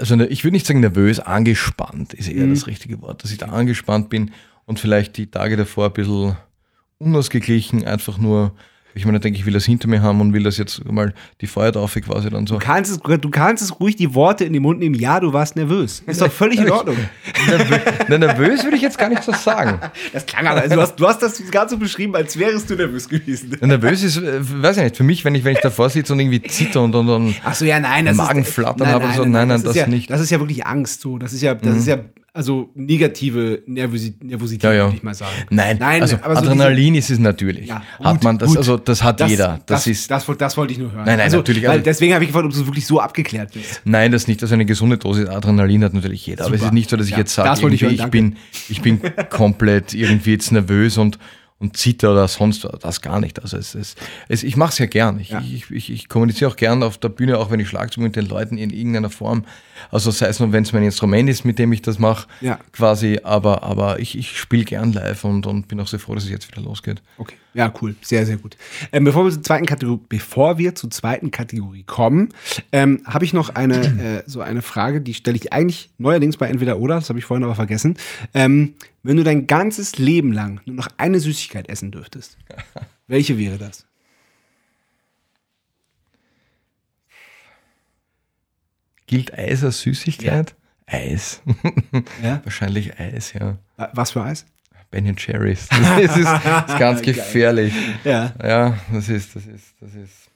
also ne, ich würde nicht sagen nervös, angespannt ist eher mhm. das richtige Wort, dass ich da angespannt bin und vielleicht die Tage davor ein bisschen unausgeglichen, einfach nur ich meine, denke ich, will das hinter mir haben und will das jetzt mal die Feuertaufe quasi dann so. Du kannst, es, du kannst es ruhig die Worte in den Mund nehmen. Ja, du warst nervös. Ist doch völlig in Ordnung. Nervö nervös würde ich jetzt gar nicht so sagen. Das klang aber, also du hast, du hast das ganz so beschrieben, als wärst du nervös gewesen. nervös ist, äh, weiß ich nicht, für mich, wenn ich, wenn ich davor sitze und irgendwie zitter und, und, und Ach so, ja, nein, das Magenflattern habe und so, nein, nein, das, das ja, nicht. Das ist ja wirklich Angst, so. Das ist ja, das mhm. ist ja also negative Nervosität, Nervosität ja, ja. würde ich mal sagen. Nein, Nein also so Adrenalin diese, ist es natürlich. Ja, gut, hat man das, gut. also das hat das, jeder. Das, das, ist, das, wollte ich nur hören. Nein, nein, also, natürlich. Weil also deswegen habe ich gefragt, ob du wirklich so abgeklärt bist. Nein, das nicht. Also eine gesunde Dosis Adrenalin hat natürlich jeder. Super. Aber es ist nicht so, dass ich jetzt sage, ich, ich, bin, ich bin komplett irgendwie jetzt nervös und und Zitter oder sonst das gar nicht. Also es, es, es ich mache es ja gern. Ich, ja. ich, ich, ich, kommuniziere auch gern auf der Bühne, auch wenn ich Schlagzeug mit den Leuten in irgendeiner Form. Also sei es nur, wenn es mein Instrument ist, mit dem ich das mache, ja. quasi. Aber, aber ich, ich spiele gern live und, und bin auch sehr froh, dass es jetzt wieder losgeht. Okay. Ja, cool. Sehr, sehr gut. Ähm, bevor wir zur zweiten Kategorie, bevor wir zur zweiten Kategorie kommen, ähm, habe ich noch eine, äh, so eine Frage, die stelle ich eigentlich neuerdings bei Entweder oder, das habe ich vorhin aber vergessen. Ähm, wenn du dein ganzes Leben lang nur noch eine Süßigkeit essen dürftest, welche wäre das? Gilt Eis als Süßigkeit? Ja. Eis. ja? Wahrscheinlich Eis, ja. Was für Eis? Ben Cherries. Das ist, das ist ganz gefährlich. Ja. Ja, das ist, das ist, das ist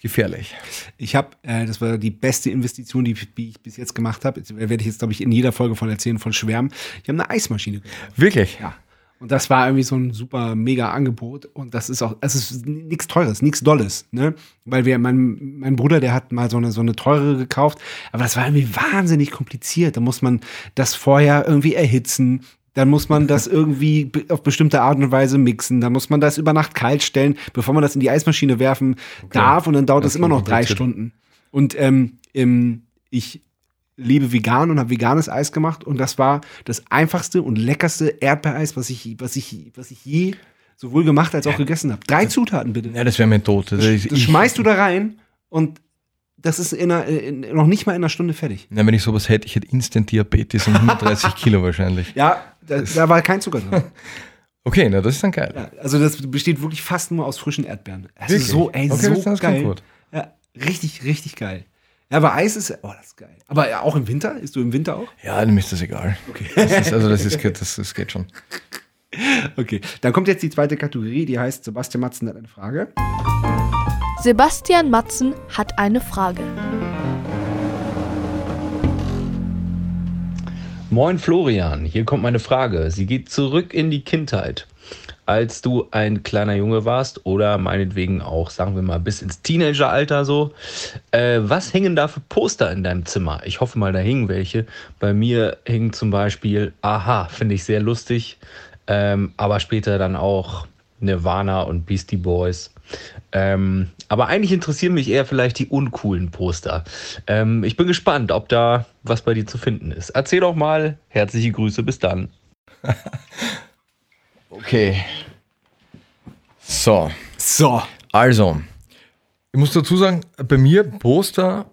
gefährlich. Ich habe, äh, das war die beste Investition, die, die ich bis jetzt gemacht habe. Werde ich jetzt, glaube ich, in jeder Folge von erzählen, von Schwärmen. Ich habe eine Eismaschine gekauft. Wirklich? Ja. Und das war irgendwie so ein super mega Angebot. Und das ist auch, es ist nichts Teures, nichts Dolles, ne? Weil wir, mein, mein Bruder, der hat mal so eine, so eine teure gekauft. Aber das war irgendwie wahnsinnig kompliziert. Da muss man das vorher irgendwie erhitzen dann muss man das irgendwie auf bestimmte Art und Weise mixen, dann muss man das über Nacht kalt stellen, bevor man das in die Eismaschine werfen okay. darf und dann dauert das, das immer noch drei Stunden. Und ähm, im, ich lebe vegan und habe veganes Eis gemacht und das war das einfachste und leckerste Erdbeereis, was ich, was ich, was ich je sowohl gemacht als auch ja. gegessen habe. Drei Zutaten bitte. Ja, das wäre mir tot. Das, das schmeißt du da rein und das ist in einer, in, noch nicht mal in einer Stunde fertig. Na, wenn ich sowas hätte, ich hätte Instant Diabetes und 130 Kilo wahrscheinlich. Ja, da, da war kein Zucker drin. Okay, na, das ist dann geil. Ja, also das besteht wirklich fast nur aus frischen Erdbeeren. Das Wirklich? ist so, ey, Okay, so das- geil. gut. Ja, richtig, richtig geil. Ja, aber Eis ist, oh, das ist geil. Aber ja, auch im Winter? Isst du im Winter auch? Ja, mir ist das egal. Okay. Das ist, also das, ist, das, das geht schon. Okay, dann kommt jetzt die zweite Kategorie, die heißt Sebastian Matzen hat eine Frage. Sebastian Matzen hat eine Frage. Moin Florian, hier kommt meine Frage. Sie geht zurück in die Kindheit. Als du ein kleiner Junge warst oder meinetwegen auch, sagen wir mal, bis ins Teenageralter so. Äh, was hängen da für Poster in deinem Zimmer? Ich hoffe mal, da hingen welche. Bei mir hing zum Beispiel Aha, finde ich sehr lustig. Ähm, aber später dann auch Nirvana und Beastie Boys. Ähm, aber eigentlich interessieren mich eher vielleicht die uncoolen Poster. Ähm, ich bin gespannt, ob da was bei dir zu finden ist. Erzähl doch mal. Herzliche Grüße, bis dann. Okay. So, So. also. Ich muss dazu sagen, bei mir Poster,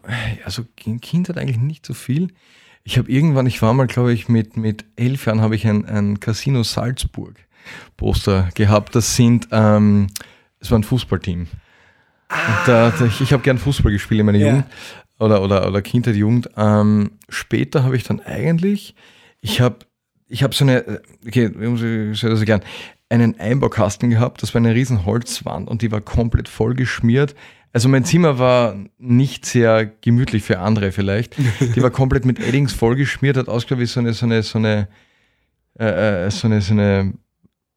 also in Kindheit eigentlich nicht so viel. Ich habe irgendwann, ich war mal, glaube ich, mit, mit elf Jahren habe ich ein, ein Casino Salzburg Poster gehabt. Das sind, ähm, es war ein Fußballteam. Und da, da, ich ich habe gern Fußball gespielt in meiner Ja. Jugend oder, oder, oder Kindheit, Jugend. Ähm, später habe ich dann eigentlich, ich habe ich habe so eine, okay, wie muss ich soll das erklären, einen Einbaukasten gehabt, das war eine riesen Holzwand und die war komplett voll geschmiert. Also mein Zimmer war nicht sehr gemütlich für andere vielleicht. Die war komplett mit Eddings voll geschmiert, hat ausgeschaut wie so eine, so eine, so eine, äh, äh, so eine, so eine,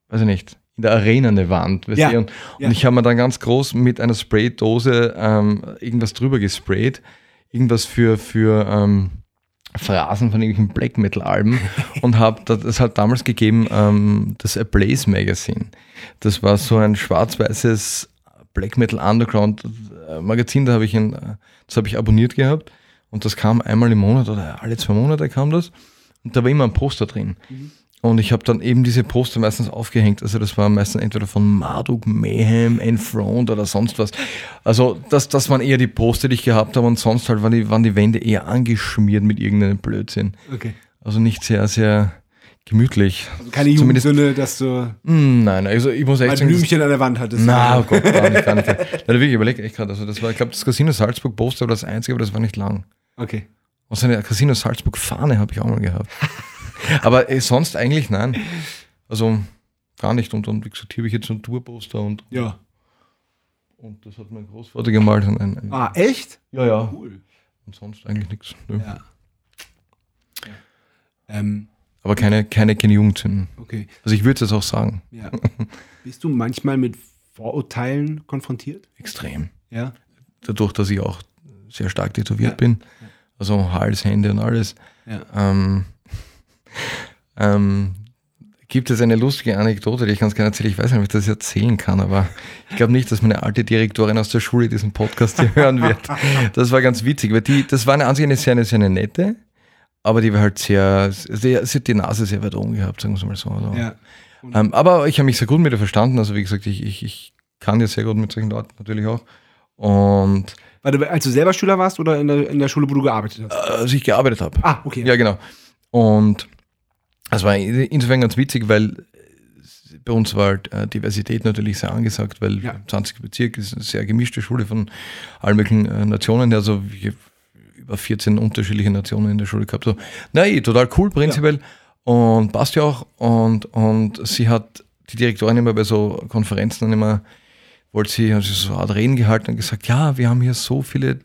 weiß ich nicht, in der Arena eine Wand. Weißt Ja? Und, ja. und ich habe mir dann ganz groß mit einer Spraydose ähm, irgendwas drüber gesprayt. Irgendwas für, für ähm, Phrasen von irgendwelchen Black Metal-Alben und habe das, hat damals gegeben, ähm, das Ablaze Magazine. Das war so ein schwarz-weißes Black Metal Underground äh, Magazin, da habe ich ein, äh, das habe ich abonniert gehabt und das kam einmal im Monat oder alle zwei Monate kam das und da war immer ein Poster drin. Und ich habe dann eben diese Poster meistens aufgehängt. Also das war meistens entweder von Marduk, Mayhem, Enthroned oder sonst was. Also das, das waren eher die Poster, die ich gehabt habe und sonst halt waren die, waren die Wände eher angeschmiert mit irgendeinem Blödsinn. Okay. Also nicht sehr, sehr gemütlich. Also keine Jugendsünde, dass du Mm, Nein, also ich muss echt ein Blümchen an der Wand hattest. na, oh Gott, gar nicht, gar nicht. Nein, wirklich, überleg echt gerade. Also das war, ich glaube, das Casino Salzburg Poster war das einzige, aber das war nicht lang. Okay. Und so eine Casino Salzburg Fahne habe ich auch mal gehabt. Aber äh, sonst eigentlich nein. Also gar nicht. Und, und wie gesagt, hier habe ich jetzt so ein Tourposter und, Ja. und das hat mein Großvater gemalt. Ein, ein, Ah, echt? ja, ja. Cool. Und sonst eigentlich nichts. Nö. Ja. Ähm, Aber keine, keine, keine Jugendzünden. okay. Also ich würde es jetzt auch sagen. Ja. Bist du manchmal mit Vorurteilen konfrontiert? Extrem. Ja. Dadurch, dass ich auch sehr stark tätowiert Ja. bin. Also Hals, Hände und alles. Ja. Ähm, ähm, gibt es eine lustige Anekdote, die ich ganz gerne erzähle. Ich weiß nicht, ob ich das erzählen kann, aber ich glaube nicht, dass meine alte Direktorin aus der Schule diesen Podcast hier hören wird. Das war ganz witzig, weil die, das war eine eine sehr, eine, sehr eine nette, aber die war halt sehr, sehr, sie hat die Nase sehr weit oben gehabt, sagen wir es mal so. Also, Ja. ähm, aber ich habe mich sehr gut mit ihr verstanden. Also wie gesagt, ich, ich, ich kann ja sehr gut mit solchen Leuten natürlich auch. Und Warte, als du selber Schüler warst oder in der, in der Schule, wo du gearbeitet hast? äh, als ich gearbeitet habe. Ah, okay. Ja, genau. Und das war insofern ganz witzig, weil bei uns war halt äh, Diversität natürlich sehr angesagt, weil Ja. 20 Bezirk ist eine sehr gemischte Schule von allen möglichen äh, Nationen. Also ich über 14 unterschiedliche Nationen in der Schule gehabt. So, na, eh, total cool prinzipiell und passt ja auch. Und, und sie hat die Direktorin immer bei so Konferenzen immer, wollte sie, hat sie so eine Art Reden gehalten und gesagt, ja, wir haben hier so viele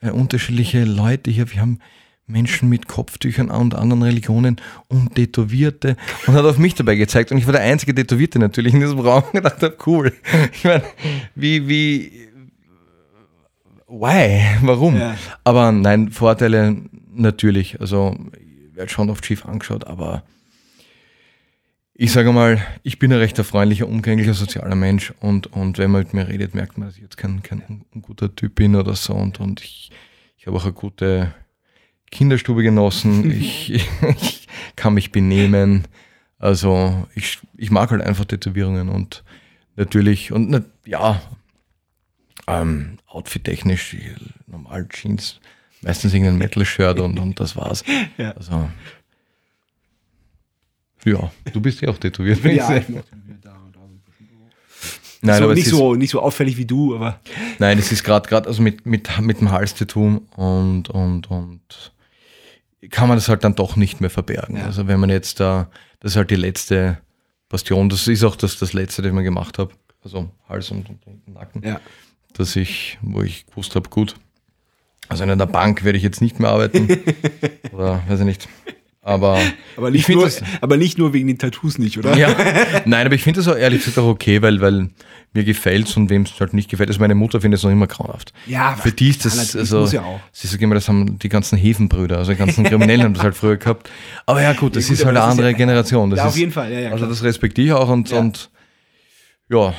äh, unterschiedliche Leute hier, wir haben Menschen mit Kopftüchern und anderen Religionen und Tätowierte. Und hat auf mich dabei gezeigt. Und ich war der einzige Tätowierte natürlich in diesem Raum. Und dachte, cool. Ich meine, wie, wie, why, warum? Ja. Aber nein, Vorteile natürlich, also ich werde schon oft schief angeschaut, aber ich sage mal, ich bin ein recht freundlicher, umgänglicher, sozialer Mensch. Und, und wenn man mit mir redet, merkt man, dass ich jetzt kein, kein un- unguter Typ bin oder so. Und, und ich, ich habe auch eine gute Kinderstube genossen, ich, ich kann mich benehmen, also ich, ich mag halt einfach Tätowierungen und natürlich, und na, ja, Ähm, Outfit-technisch, normal Jeans, meistens irgendein Metal-Shirt und, und das war's. Ja. Also, ja, du bist ja auch tätowiert. Ja, ich bin auch da und da. Nein, so, aber nicht, ist, so, nicht so auffällig wie du, aber nein, es ist gerade gerade also mit, mit, mit dem Halstattoo und, und, und kann man das halt dann doch nicht mehr verbergen. Ja. Also wenn man jetzt da, das ist halt die letzte Bastion, das ist auch das, das letzte, das ich mir gemacht habe. Also Hals und, und, Nacken. ja. dass ich, wo ich gewusst habe, gut, also in der Bank werde ich jetzt nicht mehr arbeiten. oder weiß ich nicht. Aber, Aber ich nicht, nur, das, aber nicht nur wegen den Tattoos nicht, oder? ja, nein, aber ich finde das auch ehrlich gesagt auch okay, weil, weil mir gefällt's und wem es halt nicht gefällt. Also meine Mutter findet es noch immer grauenhaft. Ja, Für die ist das, also, ja auch. sie sagt immer, das haben die ganzen Hefenbrüder, also die ganzen Kriminellen haben das halt früher gehabt. Aber ja gut, das Ja, gut, ist halt eine andere ja- Generation. Das ja, auf ist, jeden Fall. Ja, ja, also klar. das respektiere ich auch und, und ja,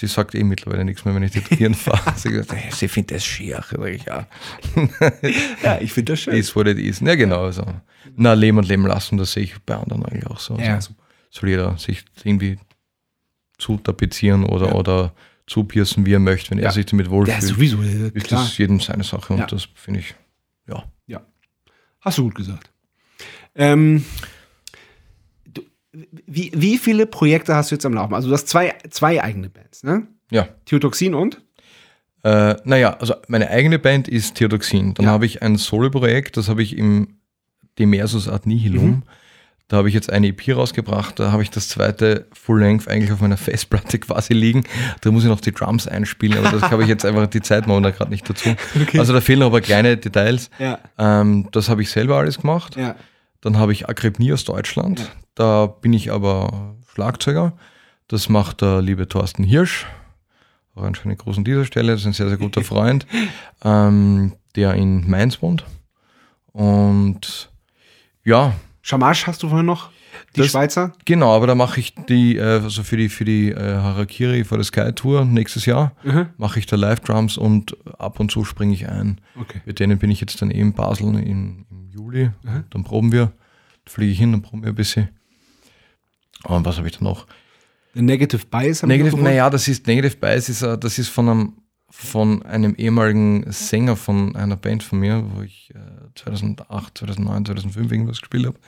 sie sagt eh mittlerweile nichts mehr, wenn ich tätowieren fahre. Sie, sagt, "Hey, sie findet das schier. Ich, ja, ja, ich finde das schön. ist what it is. Ja, genau. Also. Na, leben und leben lassen, das sehe ich bei anderen eigentlich auch so. ja, also, soll jeder sich irgendwie zu tapezieren oder, Ja. oder zu piercen, wie er möchte, wenn Ja. er sich damit Ja, wohlfühlt. sowieso. ja, ist Klar. das jedem seine Sache und Ja. das finde ich, ja. Ja. Hast du gut gesagt. Ähm, wie, wie viele Projekte hast du jetzt am Laufen? Also du hast zwei, zwei eigene Bands, ne? Ja. Theotoxin und? Äh, naja, also meine eigene Band ist Theodoxin. Dann Ja. habe ich ein Solo-Projekt, das habe ich im Demersus Ad Nihilum. Mhm. Da habe ich jetzt eine EP rausgebracht, da habe ich das zweite Full-Length eigentlich auf meiner Festplatte quasi liegen. Da muss ich noch die Drums einspielen, aber das habe ich jetzt einfach die Zeit momentan gerade nicht dazu. Also da fehlen aber kleine Details. Ja. Ähm, das habe ich selber alles gemacht. Ja. Dann habe ich Akribnie aus Deutschland. Ja. Da bin ich aber Schlagzeuger. Das macht der liebe Thorsten Hirsch. Auch einen schönen Gruß an dieser Stelle. Das ist ein sehr, sehr guter Freund, ähm, der in Mainz wohnt. Und ja, Shamash hast du vorhin noch? Die Das- Schweizer? genau, aber da mache ich die, äh, also für die, für die äh, Harakiri for the Sky Tour nächstes Jahr, Mhm. mache ich da Live-Drums und ab und zu springe ich ein. Okay. Mit denen bin ich jetzt dann eben in Basel im Juli. Mhm. Dann proben wir. Dann fliege ich hin, dann proben wir ein bisschen. Und was habe ich da noch? Negative Bias haben Negative, wir naja, das ist Negative Bias, ist, äh, das ist von einem, von einem ehemaligen Sänger von einer Band von mir, wo ich äh, 2008, 2009, 2005 irgendwas gespielt habe.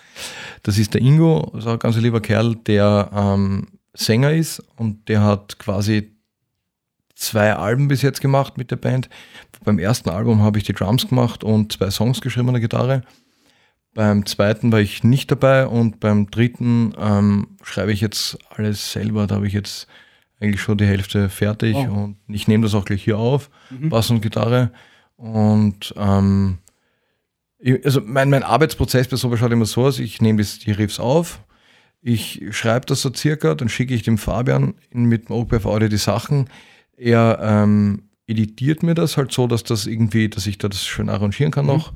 Das ist der Ingo, ist auch ein ganz lieber Kerl, der ähm, Sänger ist und der hat quasi zwei Alben bis jetzt gemacht mit der Band. Beim ersten Album habe ich die Drums gemacht und zwei Songs geschrieben an der Gitarre. Beim zweiten war ich nicht dabei und beim dritten ähm, schreibe ich jetzt alles selber. Da habe ich jetzt eigentlich schon die Hälfte fertig Oh. und ich nehme das auch gleich hier auf, Mhm. Bass und Gitarre. Und ähm, ich, also mein, mein Arbeitsprozess bei sowas schaut immer so aus, ich nehme die Riffs auf, ich schreibe das so circa, dann schicke ich dem Fabian mit dem OPF Audio die Sachen. Er ähm, editiert mir das halt so, dass das irgendwie, dass ich da das schön arrangieren kann noch.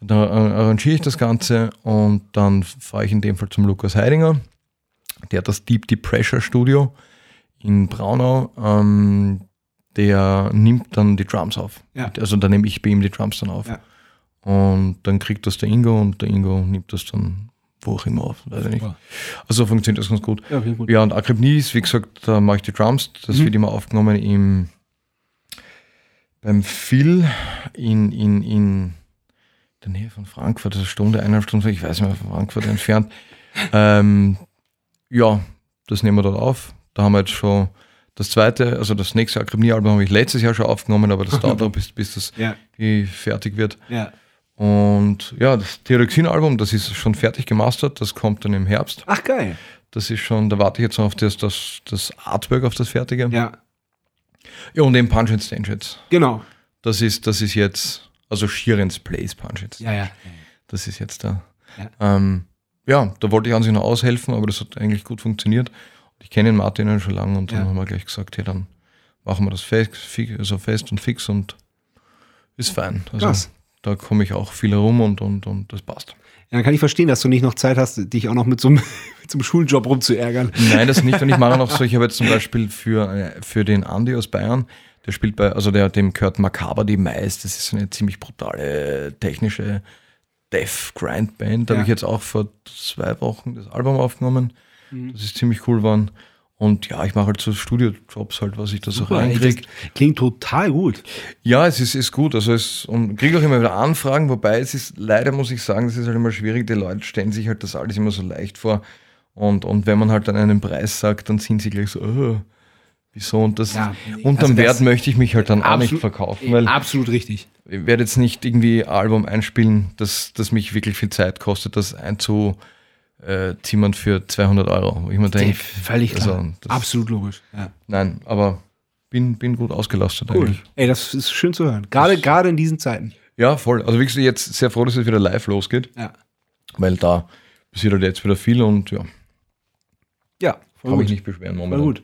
Dann äh, arrangiere ich das Ganze und dann fahre ich in dem Fall zum Lukas Heidinger. Der hat das Deep Pressure Studio in Braunau. Ähm, der nimmt dann die Drums auf. Ja. Also da nehme ich bei ihm die Drums dann auf. Ja. Und dann kriegt das der Ingo und der Ingo nimmt das dann wo auch immer auf. Weiß ich nicht. Super. Also so funktioniert das ganz gut. Ja, gut. Ja, und Akribnie ist, wie gesagt, da mache ich die Drums. Das Mhm. wird immer aufgenommen im, beim Phil in, in, in der Nähe von Frankfurt, also eine Stunde, eineinhalb Stunden, ich weiß nicht mehr, von Frankfurt entfernt. Ähm, ja, das nehmen wir dort auf. Da haben wir jetzt schon das zweite, also das nächste Akribnie-Album habe ich letztes Jahr schon aufgenommen, aber das dauert noch, bis, bis das Ja, fertig wird. ja. Und ja, das Theodoxin-Album, das ist schon fertig gemastert, das kommt dann im Herbst. Ach, geil. Das ist schon, da warte ich jetzt noch auf das, das, das Artwork, auf das fertige. Ja, Ja, und eben Punch and Stange jetzt. genau. Das ist, das ist jetzt, also Sheeran's Place Punch jetzt. Ja, ja. Das ist jetzt da. Ja. Ähm, ja, da wollte ich an sich noch aushelfen, aber das hat eigentlich gut funktioniert. Ich kenne den Martin ja schon lange und dann Ja. haben wir gleich gesagt, ja, dann machen wir das fest, also fest und fix und ist fein. Also Krass. Da komme ich auch viel herum und, und, und das passt. Ja, dann kann ich verstehen, dass du nicht noch Zeit hast, dich auch noch mit so einem, mit so einem Schuljob rumzuärgern. Nein, das nicht. Und ich mache noch so, ich habe jetzt zum Beispiel für, äh, für den Andi aus Bayern, der spielt bei, also der, dem gehört Macabre die Mais, das ist so eine ziemlich brutale technische Death Grind Band. Da Ja. habe ich jetzt auch vor zwei Wochen das Album aufgenommen. Mhm. Das ist ziemlich cool geworden. Und ja, ich mache halt so Studiojobs halt, was ich da so reinkriege. Klingt total gut. Ja, es ist, ist gut. Also es und kriege auch immer wieder Anfragen, wobei es ist, leider muss ich sagen, es ist halt immer schwierig. Die Leute stellen sich halt das alles immer so leicht vor. Und, und wenn man halt dann einen Preis sagt, dann sind sie gleich so, oh, wieso? Und das Ja, unterm also Wert möchte ich mich halt dann auch nicht Absolut- verkaufen, weil Absolut richtig. ich werde jetzt nicht irgendwie ein Album einspielen, das, das mich wirklich viel Zeit kostet, das einzuzimmern für 200 Euro. Wo ich mir denke, Völlig klar. also, das- Absolut logisch. Ja. nein, aber bin, bin gut ausgelastet Cool. eigentlich. Ey, das ist schön zu hören. Gerade, gerade in diesen Zeiten. Ja, voll. Also wie gesagt, jetzt sehr froh, dass es wieder live losgeht, Ja. weil da passiert halt jetzt wieder viel und ja, Ja, voll kann mich nicht beschweren Voll momentan. gut.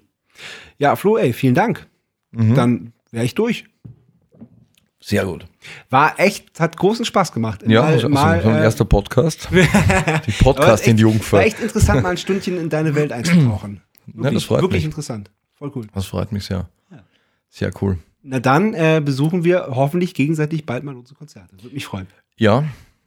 Ja, Flo, ey, vielen Dank. Mhm. Dann wäre ich durch. Sehr gut. War echt, hat großen Spaß gemacht. Ja, Mal- also, mal, so ein äh, erster Podcast. Die aber Podcast in echt- die War echt interessant, mal ein Stündchen in deine Welt einzutauchen. Ja, das freut wirklich mich. interessant. Voll cool. Das freut mich sehr. Sehr cool. Na dann äh, besuchen wir hoffentlich gegenseitig bald mal unsere Konzerte. Würde mich freuen. Ja,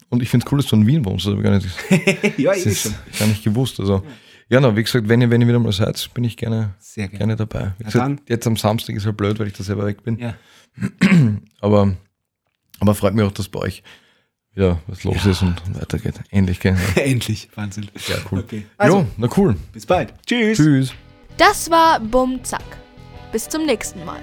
und ich finde es cool, dass du in Wien wohnst. Das habe ich gar nicht, ja, das eh ist schon. gar nicht gewusst. Also, ja, na, wie gesagt, wenn ihr, wenn ihr wieder mal seid, bin ich gerne, Sehr gerne. gerne dabei. Gesagt, dann. jetzt am Samstag ist halt blöd, weil ich da selber weg bin. Ja. Aber, aber freut mich auch, dass bei euch wieder was los Ja. ist und weitergeht. Ähnlich, gell? Endlich. Wahnsinn. Sehr cool. Okay. Also, jo, na cool. bis bald. Tschüss. Tschüss. Das war Bumm Zack. Bis zum nächsten Mal.